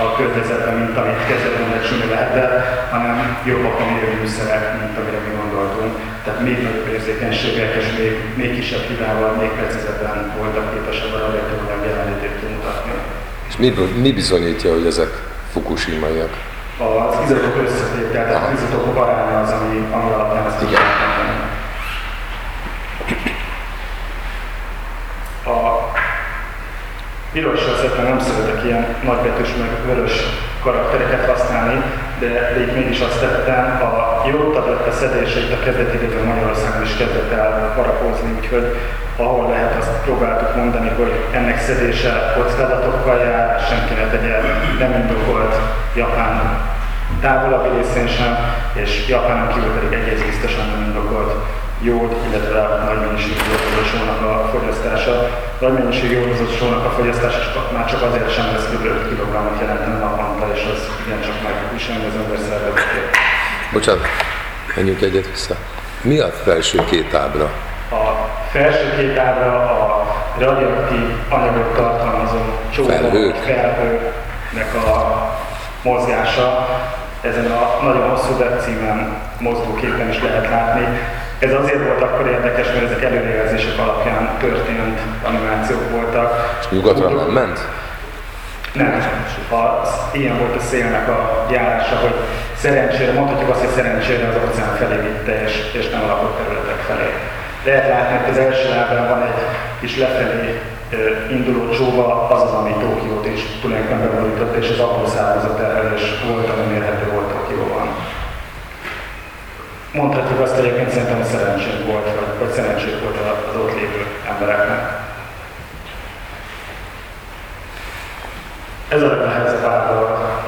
a környezetben, mint amit kezdetben lecsülni lehetett, hanem jobbak a mérőműszerek, mint amire mi gondoltunk. Tehát még nagyobb érzékenységek és még, még kisebb hibával, még precízebben voltak képesek a radioaktív anyag jelenlétét kimutatni. És mi, mi bizonyítja, hogy ezek fukushimaiak? Az izotóp összetétel, tehát az izotópok aránya az, ami, ami alapján ezt Igen. A pirossal szépen nem ilyen nagybetűs meg vörös karaktereket használni, de, de mégis azt tettem, a jó tabletta szedése itt a kezdeti időben Magyarországon is kezdett el parapózni, úgyhogy ahol lehet azt próbáltuk mondani, hogy ennek szedése kockázatokkal jár, senki ne tegye, nem indokolt Japán távolabbi részén sem, és Japánon kívül pedig egész biztosan nem indokolt jód, illetve nagy mennyiségű sónak a fogyasztása. Nagy mennyiségű sónak a fogyasztása már csak azért sem lesz kb. 5 kg jelentene naponta, és az igencsak megviselni az ember szervezetét. Bocsánat, menjünk egyet vissza. Mi a felső két ábra? A felső két ábra a radioaktív anyagot tartalmazó csóka Felhők. felhőnek a mozgása. Ezen a nagyon hosszú webcímen mozgóképen is lehet látni. Ez azért volt akkor érdekes, mert ezek előrejelzések alapján történt animációk voltak. Nyugatra nem ment? Nem, az, ilyen volt a szélnek a járása, hogy szerencsére, mondhatjuk azt, hogy szerencsére az óceán felé vitte, és, és nem a lakott területek felé. Lehet látni, hogy az első lábán van egy kis lefelé induló csóva, az az, ami Tokiót is tulajdonképpen beborított, és az abból származott terhelés volt, ami mérhető. Mondhatjuk azt, hogy egyébként szerintem szerencsénk volt, vagy, vagy szerencsénk volt az ott lévő embereknek. Ez a helyzet áll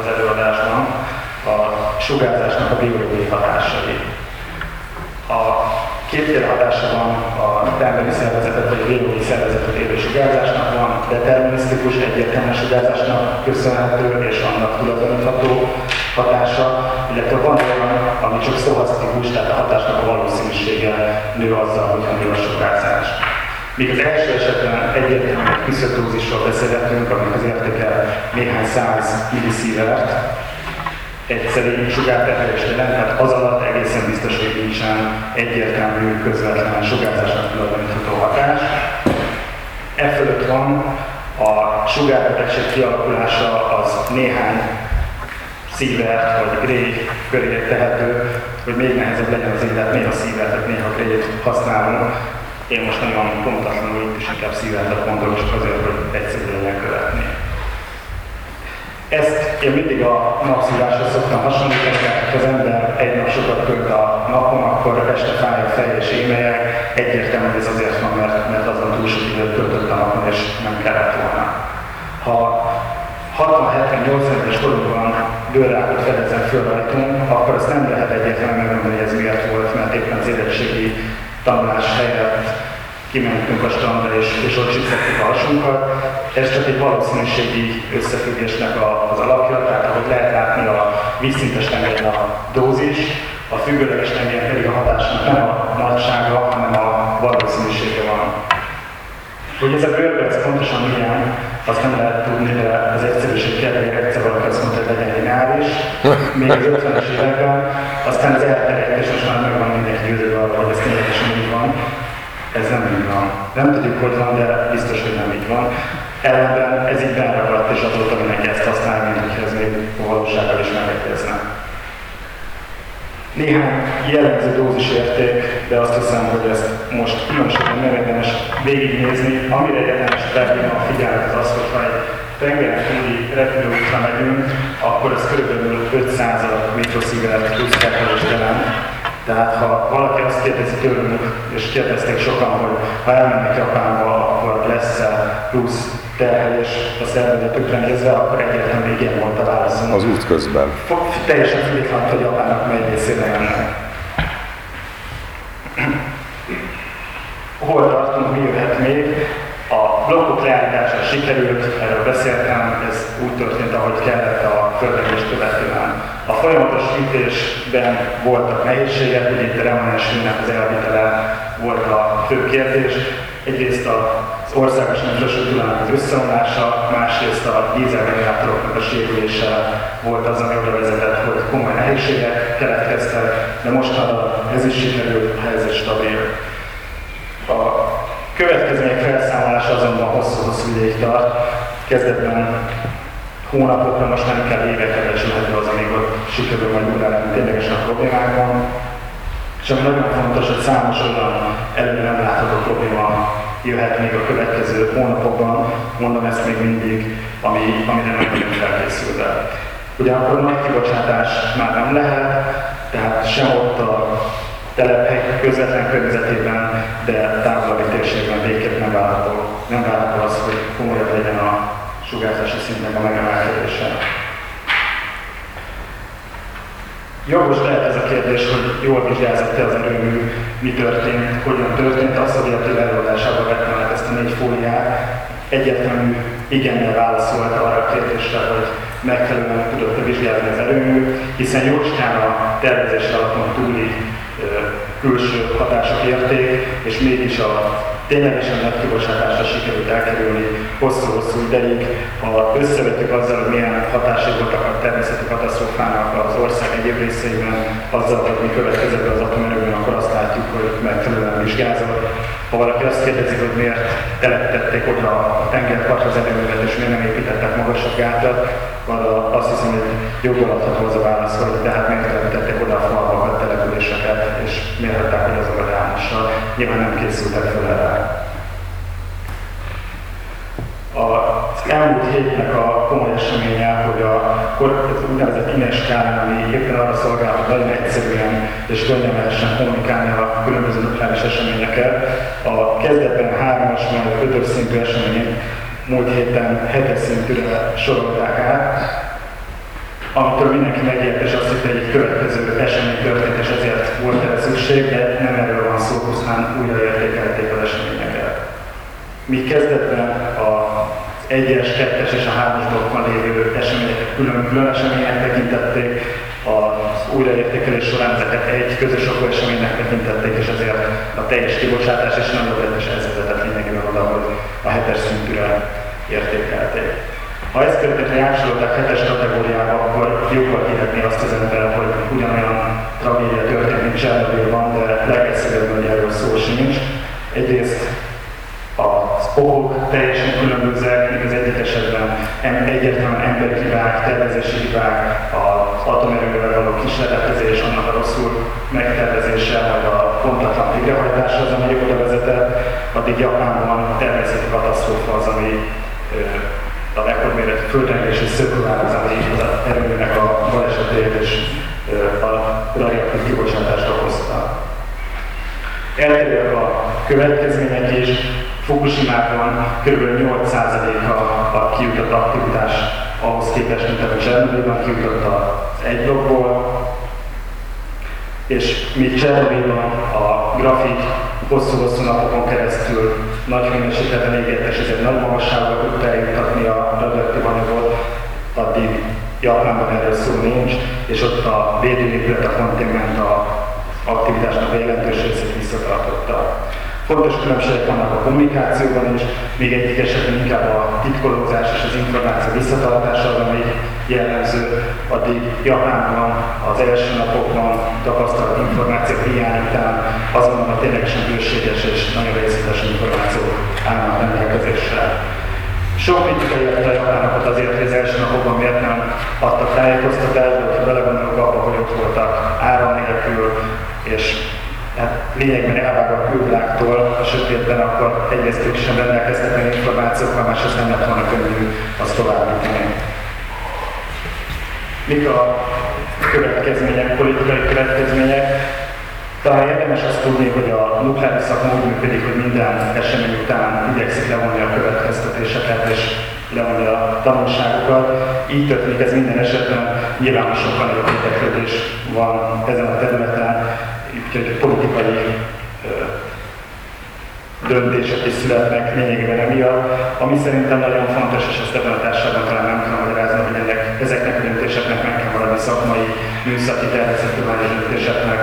az előadásban a sugárzásnak a biológiai hatásai. A kétféle hatása van a termelő szervezetet vagy a biológiai szervezetet érő sugárzásnak, van determinisztikus, egyértelműen sugárzásnak köszönhető és annak tulajdonítható hatása, illetve van olyan, ami csak szóhasztikus, tehát a hatásnak a valószínűsége nő azzal, hogy nő a sugárzás. Míg az első esetben egyértelműen egy küszöbdózisról beszélhetünk, aminek az értéke néhány száz milliszívert, egyszerű sugárterhelést jelent, tehát az alatt egészen biztos, hogy nincsen egyértelmű közvetlen sugárzásnak tulajdonítható hatás. E fölött van a sugárbetegség kialakulása az néhány szívert vagy gré köré tehető, hogy még nehezebb legyen az élet, néha szívertet, néha grét használunk. Én most nagyon pontatlanul is inkább szívertet mondok, csak azért, hogy egyszerű legyen követni. Ezt én mindig a napszívásra szoktam hasonlítani, mert ha az ember egy nap sokat költ a napon, akkor este fáj a fej és émelyek. Egyértelmű, hogy ez azért van, mert, mert azon túl sok időt töltött a napon, és nem kellett volna. Ha 60-70-80 es korunkban bőrrákot fedezem föl rajtunk, akkor azt nem lehet egyértelműen megmondani, hogy ez miért volt, mert éppen az érettségi tanulás helyett kimentünk a strandra és, és ott csipszettük a hasunkat. Ez csak egy valószínűségi összefüggésnek a, az alapja, tehát ahogy lehet látni a vízszintes tengeren a dózis, a függőleges tengeren pedig a hatásnak nem a nagysága, hanem a valószínűsége van. Hogy ez a bőrbe pontosan milyen, azt nem lehet tudni, de az egyszerűség kedvéért egyszer valaki azt mondta, hogy legyen lineáris, még az 50-es években, aztán az elterjedt, és most már meg van mindenki győződve arra, hogy ez ténylegesen így van. Ez nem így van. Nem tudjuk, hogy van, de biztos, hogy nem így van. Ellenben ez így benragadt, és azóta mindenki ezt használja, mint hogy ez még a valósággal is megegyezne. Néhány jellemző dózis érték, de azt hiszem, hogy ezt most különösen nem érdemes végignézni. Amire érdemes felhívni a figyelmet az hogy ha egy tengeren túli megyünk, akkor ez kb. 500 mikroszívert plusz jelent. Tehát ha valaki azt kérdezi tőlünk, és kérdezték sokan, hogy ha elmennek Japánba, akkor lesz-e plusz terhelés a szervezetükre nézve, akkor egyértelműen igen volt a válaszom. Az út közben. Teljesen független, hogy Japánnak mely részére jönnek. Hol tartunk, mi jöhet még? A blokkok leállítása sikerült, erről beszéltem, ez úgy történt, ahogy kellett a földrengést követően. A folyamatos fűtésben voltak nehézségek, ugye itt a remanens az elvitele volt a fő kérdés. Egyrészt az országos infrastruktúrának az összeomlása, másrészt a dízelgenerátoroknak a sérülése volt az, ami oda vezetett, hogy komoly nehézségek keletkeztek, de mostanában ez is sikerült, a helyzet stabil. A következmények felszámolása azonban hosszú-hosszú ideig tart. Kezdetben hónapokra, most nem kell évekre becsülhető az, ott sikerül majd urálni ténylegesen a problémákban. És ami nagyon fontos, hogy számos olyan előre nem látható probléma jöhet még a következő hónapokban, mondom ezt még mindig, ami, ami nem nagyon felkészülve. Ugyanakkor nagy kibocsátás már nem lehet, tehát sem ott a telephely közvetlen környezetében, de távolabbi térségben végképp nem várható, nem várható az, hogy komolyabb legyen a sugárzási szintnek a megemelkedése. Jogos lehet ez a kérdés, hogy jól vizsgázott-e az erőmű, mi történt, hogyan történt. Azt a illető előadásában vettem át ezt a négy fóliát. Egyértelmű igennel válaszolt arra a kérdésre, hogy megfelelően tudott vizsgálni az erőmű, hiszen jócskán a tervezés alapon túli külső hatások érték, és mégis a ténylegesen nagy kibocsátásra sikerült elkerülni hosszú-hosszú ideig. Ha összevetjük azzal, hogy milyen hatásai voltak a természeti katasztrófának az ország egyéb részeiben, azzal, hogy mi következett az atomerőben, akkor azt látjuk, hogy megfelelően vizsgázott. Ha valaki azt kérdezi, hogy miért telepítették oda a tengerpartra az erőművet, és miért nem építettek magasabb gátat, azt hiszem, hogy adható az a válasz, hogy de hát miért telepítették oda a falvakat, településeket, és miért hagyták, hogy azokat elmossa. Nyilván nem készültek fel erre. Az elmúlt hétnek a komoly eseménye, hogy a az úgynevezett Ines skálán, ami éppen arra szolgál, hogy nagyon egyszerűen és könnyen kommunikálni a különböző nukleáris eseményeket. A kezdetben hármas, majd ötös szintű események múlt héten hetes szintűre sorolták át, amitől mindenki megijedt, és azt hogy egy következő esemény történt, és ezért volt erre szükség, de nem erről van szó, pusztán újraértékelték az eseményeket. Mi kezdetben a 1-es, 2-es és a 3-as blokkban lévő eseményeket külön-külön események tekintették, az újraértékelés során ezeket egy közös okó eseménynek tekintették, és ezért a teljes kibocsátás és nem volt ez vezetett lényegében oda, hogy a hetes szintűre értékelték. Ha ezt történt, játszoltak hetes kategóriába, akkor jobban hihetni azt az ember, hogy ugyanolyan tragédia történt, mint Csernobylban, de legegyszerűbb, hogy erről szó sincs. Egyrészt az okok teljesen különbözőek, míg az egyik esetben egyértelműen emberi hibák, tervezési hibák, az atomerővel való kísérletezés, annak a rosszul megtervezése, vagy a pontatlan végrehajtása az, ami oda vezetett, addig Japánban természeti katasztrófa az, ami a rekordméretű földrengési szökőár az, ami az erőműnek a balesetét és a radioaktív kibocsátást okozta. Eltérőek a következmények is, Fukushima-ban kb. 8%-a a kijutott aktivitás ahhoz képest, mint a Csernobylban kijutott az egy blokkból, és míg Csernobylban a grafit hosszú-hosszú napokon keresztül nagy hőmérsékleten égett, és ezért nagy magasságba tudta eljutatni a radioaktív anyagot, addig Japánban erről szó nincs, és ott a védőépület, a kontinent a aktivitásnak a jelentős részét visszatartotta. Fontos különbségek vannak a kommunikációban is, még egyik esetben inkább a titkolózás és az információ visszatartása az, ami jellemző, addig Japánban az első napokban tapasztalt információ hiány után azonban a ténylegesen bőséges és nagyon részletes információk állnak rendelkezésre. Sok kritika érte a japánokat azért, hogy az első napokban miért nem adtak tájékoztatást, de ha belegondolok abba, hogy ott voltak áram nélkül, és hát lényegben elvág a külvilágtól a sötétben, akkor egyrészt ők sem rendelkeztek meg információkkal, másrészt nem lett volna könnyű azt továbbítani. Mik a következmények, politikai következmények? Talán érdemes azt tudni, hogy a nukleáris szakma úgy működik, hogy minden esemény után igyekszik levonni a következtetéseket és levonni a tanulságokat. Így történik ez minden esetben, nyilván sokkal nagyobb érdeklődés van ezen a területen, úgyhogy politikai döntések is születnek lényegében emiatt. Ami szerintem nagyon fontos, és ezt ebben a társadalomban talán nem kell magyarázni, hogy ennek, ezeknek a döntéseknek meg kell maradni szakmai, műszaki, természettudományos döntéseknek.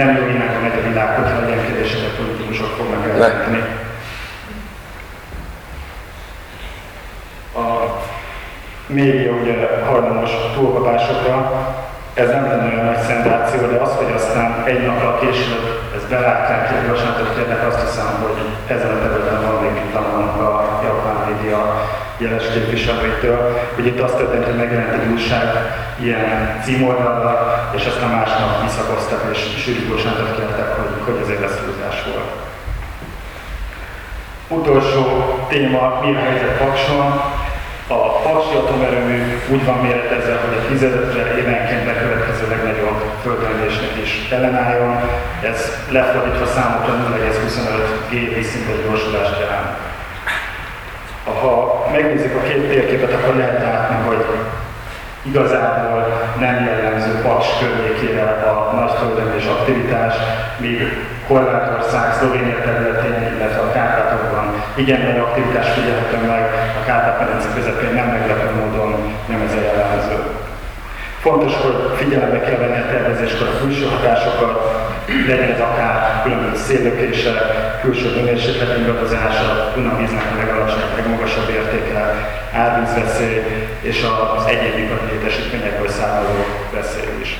Nem jó irányba megy a világ, hogyha ilyen kérdéseket politikusok fognak eldönteni. A média ugye hajlamos túlkapásokra, ez nem lenne olyan nagy szenzáció, de az, hogy aztán egy nappal később ezt belátják, hogy gyorsan történnek, azt hiszem, hogy ezen a területen van még mit tanulnak a japán média jeles képviselőitől, hogy itt azt történt, hogy megjelent egy újság ilyen címoldalra, és aztán másnap visszakoztak, és sűrűgyorsan kértek, hogy, hogy ez egy leszúzás volt. Utolsó téma, mi a helyzet Pakson? A Paksi atomerőmű úgy van méretezve, hogy a tizedetre évenként bekövetkező legnagyobb földrengésnek is ellenálljon. Ez lefordítva számokra 0,25 G vízszintes gyorsulást jelent. Ha megnézzük a két térképet, akkor lehet látni, hogy igazából nem jellemző Paks környékére a nagy földrengés aktivitás, míg Horvátország, Szlovénia területén, illetve a Kárpátokban igen nagy aktivitás figyelhető meg, a Kárpát-medence közepén nem meglepő módon nem ez a jellemző. Fontos, hogy figyelembe kell venni a tervezéskor a külső hatásokat, legyen ez akár különböző széllökése, külső hőmérséklet ingadozása, Dunavíznek a legalacsonyabb, legmagasabb értéke, árvízveszély és az egyéb ipari létesítményekből származó veszély is.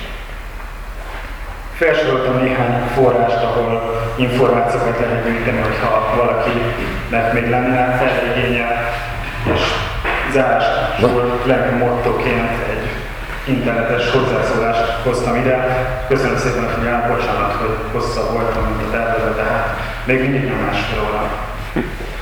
Felsoroltam néhány forrást, ahol információkat lehet gyűjteni, hogyha valakinek még lenne erre igénye, és zárásul lenni mottoként egy internetes hozzászólást hoztam ide. Köszönöm szépen a figyelmet, bocsánat, hogy hosszabb voltam, mint a tervező, de hát még mindig nem másfél óra.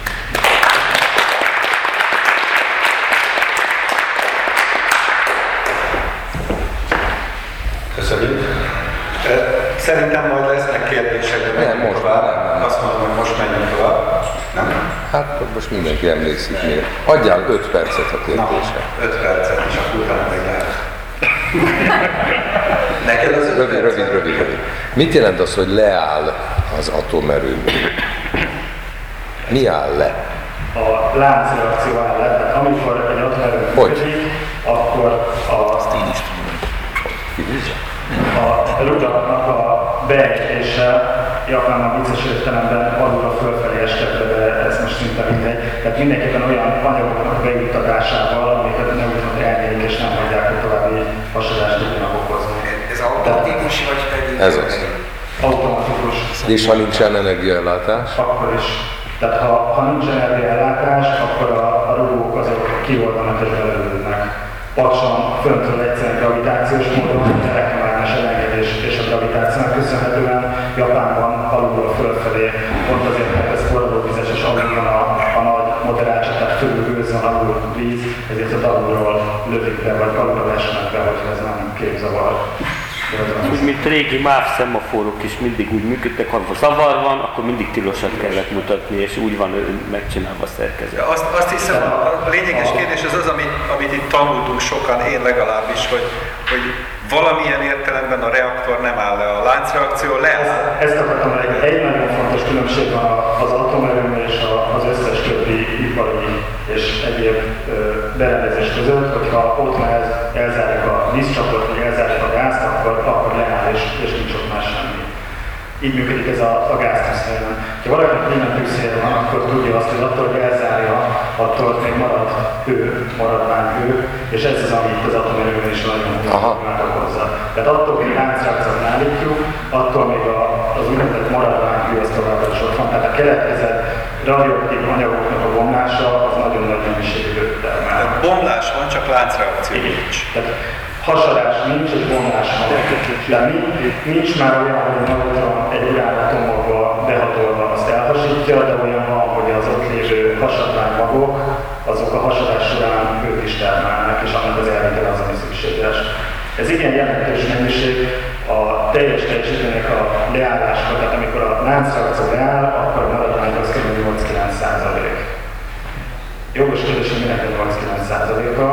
Szerintem majd lesznek kérdések, de Nem, most tovább. nem, nem. Azt mondom, hogy most menjünk tovább. Nem? Hát most mindenki emlékszik még. Adjál 5 percet a kérdésre. 5 percet, és akkor utána meg lehet. Neked az Rövid, rövid, rövid, rövid. Mit jelent az, hogy leáll az atomerőmű? Mi áll le? A láncreakció áll le, tehát amikor egy atomerőmű Hogy? működik, akkor a a rudaknak a beejtése Japánban vicces értelemben alulra fölfelé estek be, de ez most szinte mindegy. Tehát mindenképpen olyan anyagoknak a bejuttatásával, amiket nem úgymond elnyélik és nem hagyják, hogy további hasadást tudjanak okozni. Ez automatikus, vagy pedig... Ez az. Automatikus. És ha nincsen energiaellátás? Akkor is. Tehát ha, ha nincs energiaellátás, akkor a, a rugók azok kioldanak és belőlődnek. Pakson föntről egyszerűen gravitációs módon, elektromágnes elengedés és a gravitációnak köszönhetően Japánban alulról fölfelé, pont azért, mert ez forralóvizes és alul van a, a nagy moderácsa, tehát fölül gőz van, alul víz, ezért ott alulról lövik be, vagy alulról esnek be, hogyha ez nem képzavar. Úgy, mint régi MÁV szemaforok is mindig úgy működtek, ha zavar van, akkor mindig tilosat kellett mutatni, és úgy van ő megcsinálva a szerkezet. Ja, Azt, azt hiszem, a lényeges kérdés az az, amit, amit itt tanultunk sokan, én legalábbis, hogy, hogy valamilyen értelemben a reaktor nem áll le, a láncreakció leáll. Ezt, ezt akartam mondani, egy nagyon fontos különbség van az atomerőmű és az összes többi ipari és egyéb berendezés között, hogyha ott már ez, elzárjuk a vízcsapot, vagy elzárjuk a gázt, akkor, akkor leáll és, és nincs ott már semmi. Így működik ez a, a gáztűzhelyen. Ha valakinek minden tűzhely van, akkor tudja azt, hogy attól, hogy elzárja, attól még marad hő, maradványhő, és ez az, amit az atomerőművel is nagyon problémát okozza. Tehát attól, hogy láncreakciót állítjuk, attól még a, az úgynevezett maradványhő az továbbra is ott van. Tehát a keletkezett radioaktív anyagoknak a bomlása az nagyon nagy mennyiségű termel. Tehát bomlás van, csak láncreakció nincs. Tehát hasadás nincs, és vonás van. De nincs már olyan, hogy neutron egy uránatomokba behatolva azt elhasítja, de olyan van, hogy az ott lévő hasadványmagok, azok a hasadás során ők is termelnek, és annak az elvitele az, ami szükséges. Ez igen jelentős mennyiség. a teljes teljesítménynek a leállása, tehát amikor a láncreakció leáll, akkor a maradvány az kb. 8-9 százalék. Jogos kérdés, hogy minek a 8-9 százaléka,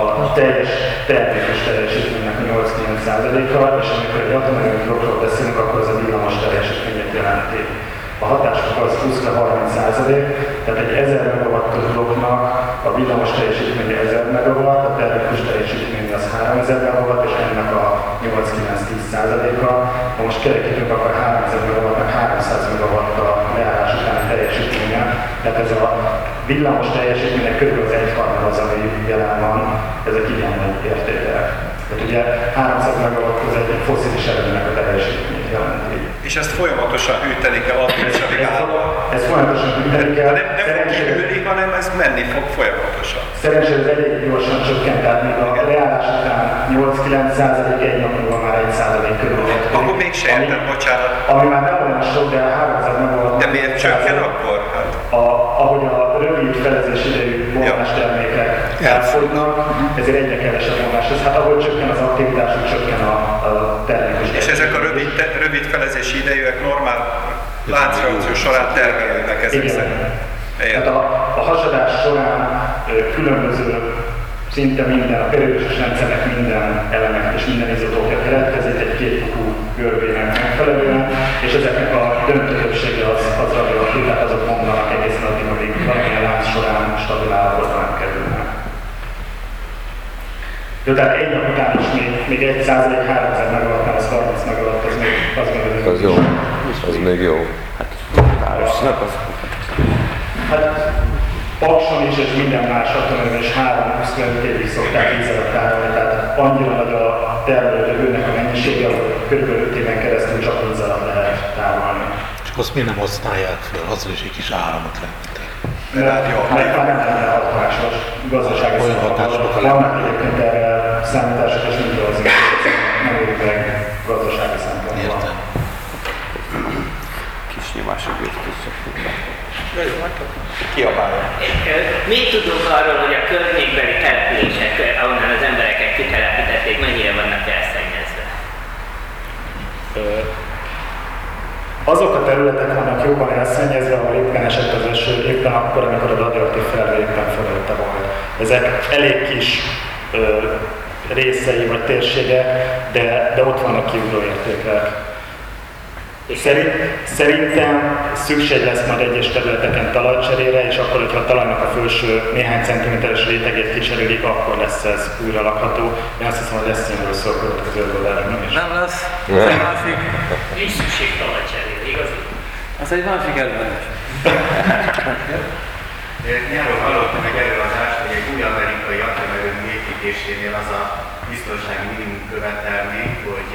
a teljes termékes teljesítménynek a 8-9 százaléka, és amikor egy atomerőmű blokkról beszélünk, akkor az a villamos teljesítményét jelenti. A hatások az 20-30 százalék, tehát egy 1000 megawattos blokknak a villamos teljesítménye 1000 megawatt, a termikus teljesítménye az 3000 megawatt, és ennek a 8-9-10 százaléka. Ha most kerekítünk, akkor 3000 megawattnak 300 megawatt a leállás utáni teljesítménye. Tehát ez a villamos teljesítménynek kb. az egyharmad az, ami jelen van, ezek igen nagy értékek. Tehát ugye 300 megawatt az egy foszilis erőnek a teljesítményt jelenti. És ezt folyamatosan hűteni kell addig, is, amíg. Ez folyamatosan működik el. Nem, nem fog kihűlni, hanem ez menni fog folyamatosan. Szerencsére ez elég gyorsan csökkent, tehát még a leállás után 8-9 százalék, egy nap múlva már 1 százalék körül. Akkor még se értem, bocsánat. Ami már nem olyan sok, de 300 megawatt. De miért csökken akkor? Hát, A, ahogy a rövid felezés idejű vonás termékek elfogynak, ezért egyre kevesebb. Ez hát ahogy csökken az aktivitásuk, csökken a, a termékes. és ezek a rövid, te, rövid felezési idejűek normál láncreakció során termelődnek ezek Igen. szerint. Tehát a, a hasadás során különböző szinte minden, a periódusos rendszernek minden elemek és minden izotópja keletkezik egy kétfokú görbének megfelelően, és ezeknek a döntő többsége az, az radioaktív, tehát azok mondanak egészen addig, amíg valamilyen lánc során stabil állapotban kerülnek. Jó, tehát egy nap után is még, még egy százalék, 3000 megawattnál, az 30 megawatt, az még az még Az jó. Az még jó. Városnak az Hát Pakson is és minden más atomerőmű is 3-25 évig szokták víz alatt tárolni, tehát annyira nagy a termelődő hőnek a mennyisége, hogy kb. 5 éven keresztül csak víz alatt lehet tárolni. Csak azt miért nem használják fel? Azzal is egy kis áramot lehetne. Már nem lenne hatásos gazdasági Olyan szempontból. hatások a Vannak egyébként erre számítások, és mind az nem érik meg gazdasági szempontból. Értem. kis nyomások hát kiabálja. Mit tudunk arról, hogy a környékbeli települések, ahonnan az embereket kitelepítették, mennyire vannak elszennyezve? Azok a területek vannak jobban elszennyezve, ahol éppen esett az eső, éppen akkor, amikor a radioaktív felhő éppen fölötte volt. Ezek elég kis ö, részei vagy térségek, de, de ott vannak kiugró értékek. Szerint, szerintem szükség lesz majd egyes területeken talajcserére, és akkor, hogyha a talajnak a felső néhány centiméteres rétegét kicserélik, akkor lesz ez újra lakható. Én azt hiszem, hogy lesz ilyenről szó a következő adásban is. Nem lesz. Másik, Nincs szükség talajcserére, igaz? az egy másik előadás. Nyáron hallottam egy előadást, hogy egy új amerikai atomerőmű építésénél az a biztonsági minimum követelmény, hogy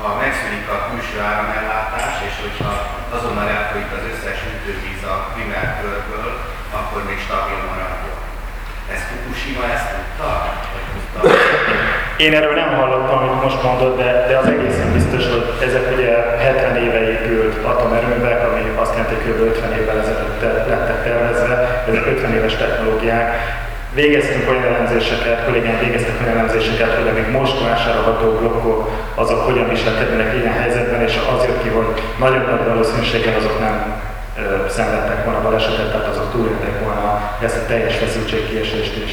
ha megszűnik a külső áramellátás, és hogyha azonnal elfolyik az összes ütővíz a primer körből, akkor még stabil maradjon. Ez Fukushima ezt tudta? Vagy tudta? Én erről nem hallottam, amit most mondod, de, de az egészen biztos, hogy ezek ugye 70 éve épült atomerőművek, ami azt jelenti, hogy kb. 50 évvel ezelőtt te- lettek tervezve, ezek 50 éves technológiák. Végeztünk olyan elemzéseket, kollégám végeztek olyan elemzéseket, hogy amíg most vásárolható blokkok, azok hogyan viselkednek ilyen helyzetben, és az jött ki, hogy nagyon nagy valószínűséggel azok nem szenvedtek volna balesetet, tehát azok túlélték volna ezt a teljes feszültségkiesést is.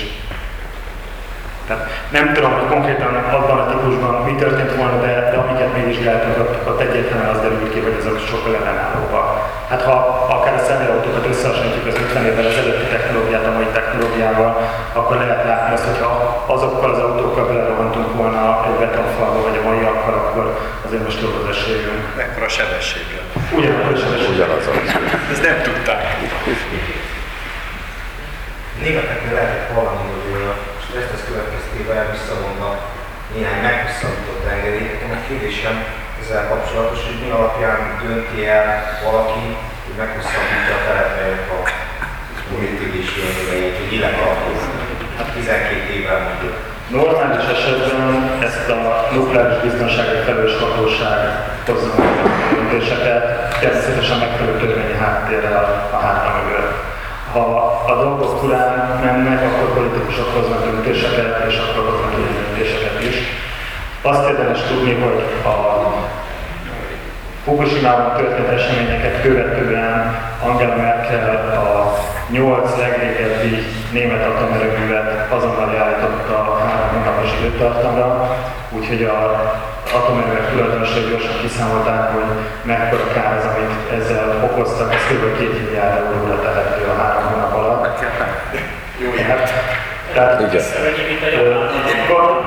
Tehát nem tudom, hogy konkrétan abban a típusban mi történt volna, de, de amiket mi vizsgáltunk, ott, ott egyértelműen az derült ki, hogy azok sokkal ellenállóbbak. Hát ha akár a személyautókat összehasonlítjuk az 50 évvel ezelőtti technológiát a mai technológiával, akkor lehet látni azt, hogy ha azokkal az autókkal belerohantunk volna egy betonfalba, vagy a maiakkal, akkor azért most jobb az esélyünk. Mekkora sebességgel. Ugyanakkor az esély. Ugyanaz az. Ezt nem tudták. Németeknél lehetett hallani, hogy a stressztesz következtében visszavonnak néhány meghosszabbított engedélyt. Nekem egy kérdésem ezzel kapcsolatos, hogy mi alapján dönti el valaki, hogy meghosszabbítja a telepelyek a működési engedélyét, hogy illegalapul. Hát 12 évvel mondjuk. Normális esetben ezt a nukleáris biztonsági felelős hatóság hozza a döntéseket, természetesen megfelelő törvényi háttérrel a hátra mögött. Ha a dolgok turán mennek, akkor politikusok hoznak döntéseket, és akkor hoznak ilyen döntéseket is. Azt érdemes tudni, hogy a Fukushima-ban történt eseményeket követően Angela Merkel a nyolc legrégebbi német atomerőművet azonnal állította három hónapos időtartamra, úgyhogy a atomerőművek tulajdonosai gyorsan kiszámolták, hogy mekkora kár az, amit ezzel okoztak, ez kb. 2 milliárd euróra tehető a három hónap alatt. Jó, hát, tehát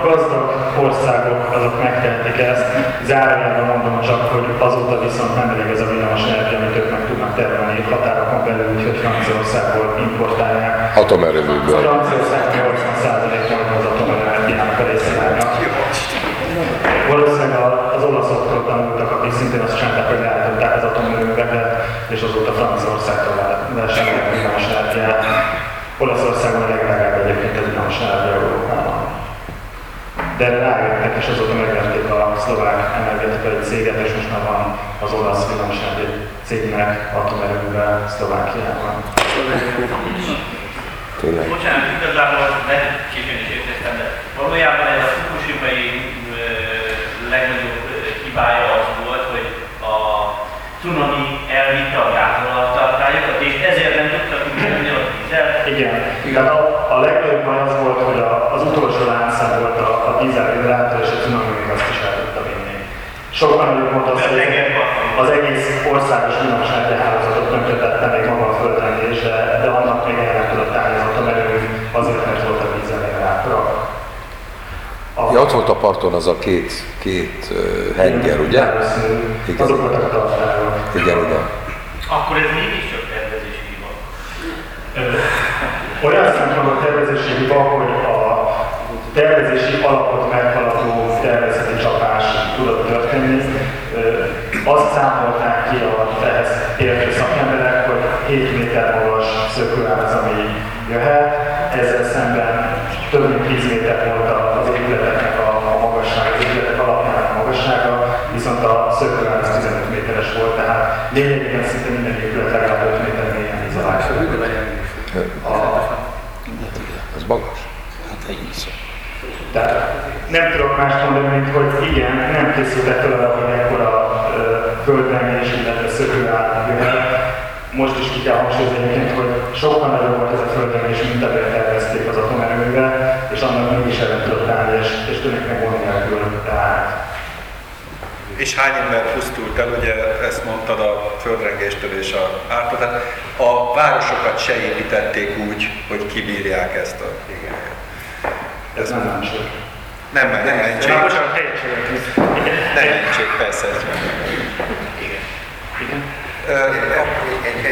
gazdag országok azok megtehetik ezt. Zárójelben mondom csak, hogy azóta viszont nem elég ez a villamos energia, amit ők meg tudnak termelni határokon belül, úgyhogy Franciaországból importálják. Atomerőműből. Franciaország 80% Valószínűleg az olaszoktól tanultak, akik szintén azt csinálták, hogy leállították az atomerőműveket, és azóta Franciaországtól vásárolják villamos energiát. Olaszországon a legdrágább egyébként a villamos energia Európában. De erre rájöttek, és azóta megvették a szlovák energetikai céget, és most már van az olasz villamos cégnek atomerőműve Szlovákiában. Tényleg. Bocsánat, igazából lehet későn is értettem, de valójában ez a Fukushima-i hibája az volt, hogy a cunami elvitte a gázolajtartályokat, és ezért nem tudtak működni a vízzel. Igen, tehát a, a legnagyobb baj az volt, hogy a, az utolsó láncszem volt a, a dízel generátor, és a cunami még azt is el tudta vinni. Sokkal nagyobb volt az, hogy az egész országos villamosárgya hálózatot tönkretette még maga a földrengés, de, de annak még el nem tudott állni az azért mert volt a dízel. A- Ja, ott volt a parton az a két, két uh, henger, ugye? Igen. Azok voltak a tartálók. Igen, igen. Akkor ez mégiscsak tervezési hiba. Olyan szempontból tervezési hiba, hogy a tervezési alapot meghaladó tervezeti csapás tudott történni. Azt számolták ki a ehhez értő szakemberek, hogy 7 méter magas szökőállaz, ami jöhet. Ezzel szemben több mint 10 méter volt az épületeknek a, a magassága, az épületek alapjának a magassága, viszont a szökőállaz 15 méteres volt, tehát lényegében szinte minden épület legalább 5 méter mélyen izolált. A, Az magas. Hát ennyi szó. tehát nem tudok más mondani, mint hogy igen, nem készültek fel arra, hogy ekkora földrengés, illetve szökőáll jöhet. Most is ki kell hangsúlyozni egyébként, hogy sokkal nagyobb volt ez a földrengés, mint amire tervezték az atomerőművel, és annak mégis ellen tudott állni, és, és tűnik meg gond nélkül. És hány ember pusztult el, ugye ezt mondtad a földrengéstől és a ártól, tehát a városokat se építették úgy, hogy kibírják ezt a... Igen. ez nem mentség. Nem, nem mentség. Helyességek is. Nem mentség, persze. ez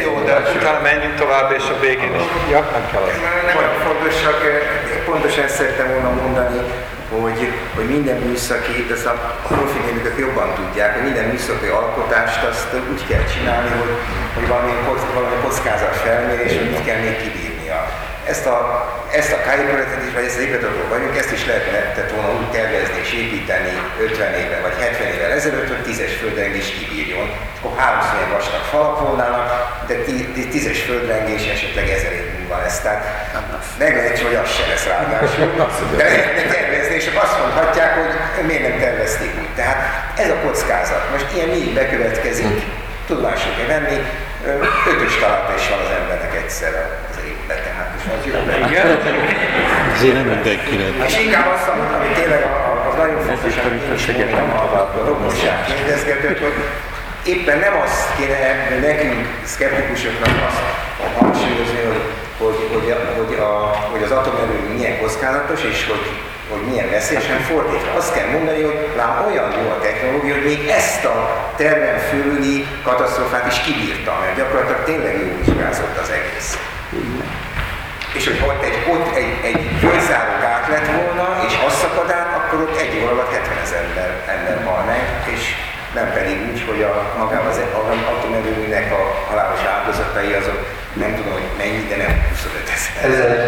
Jó, de utána menjünk tovább, és a végén is. Ja, nem kell az. Nem olyan fontos, csak eh, pontosan ezt szerettem volna mondani, hogy, hogy minden műszaki, ezt a profinémikök jobban tudják, hogy minden műszaki alkotást azt úgy kell csinálni, hogy, hogy valami, valami kockázat felmérés, hogy mit kell még kibírnia. Ezt a, ezt a kájépületet is, vagy ezt az épületet, vagyunk, ezt is lehetett volna úgy tervezni és építeni 50 éve vagy 70 évvel ezelőtt, hogy 10-es földrengés kibírjon. Akkor háromszor ilyen vastag falak volnának, de 10-es földrengés esetleg ezer év múlva lesz. Tehát meg lehet, hogy az se lesz ráadásul. De lehetne tervezni, és azt mondhatják, hogy miért nem tervezték úgy. Tehát ez a kockázat. Most ilyen mindig bekövetkezik, tudomásul kell venni, ötös találata is van az embernek egyszer az évben, tehát is az jó. Azért nem mindenkinek. És inkább azt, amit, amit tényleg az nagyon fontos, amit én is mondtam a, a rokonság kérdezgetőt, hogy éppen nem azt kéne nekünk, szkeptikusoknak azt hangsúlyozni, hogy, hogy, hogy, a, hogy, a, hogy az milyen kockázatos, és hogy, hogy milyen veszélyes, hanem fordítva. Azt kell mondani, hogy lám olyan jó a technológia, hogy még ezt a terven fölüli katasztrófát is kibírta, mert gyakorlatilag tényleg jó vizsgázott az egész. És hogy ott egy, ott egy, egy fölzáró gát lett volna, és az szakad át, akkor ott egy óra alatt 70 ezer ember, ember hal meg, és nem pedig úgy, hogy a, magában az atomerőműnek a halálos áldozatai azok nem tudom, hogy mennyi, de nem 25 ezer.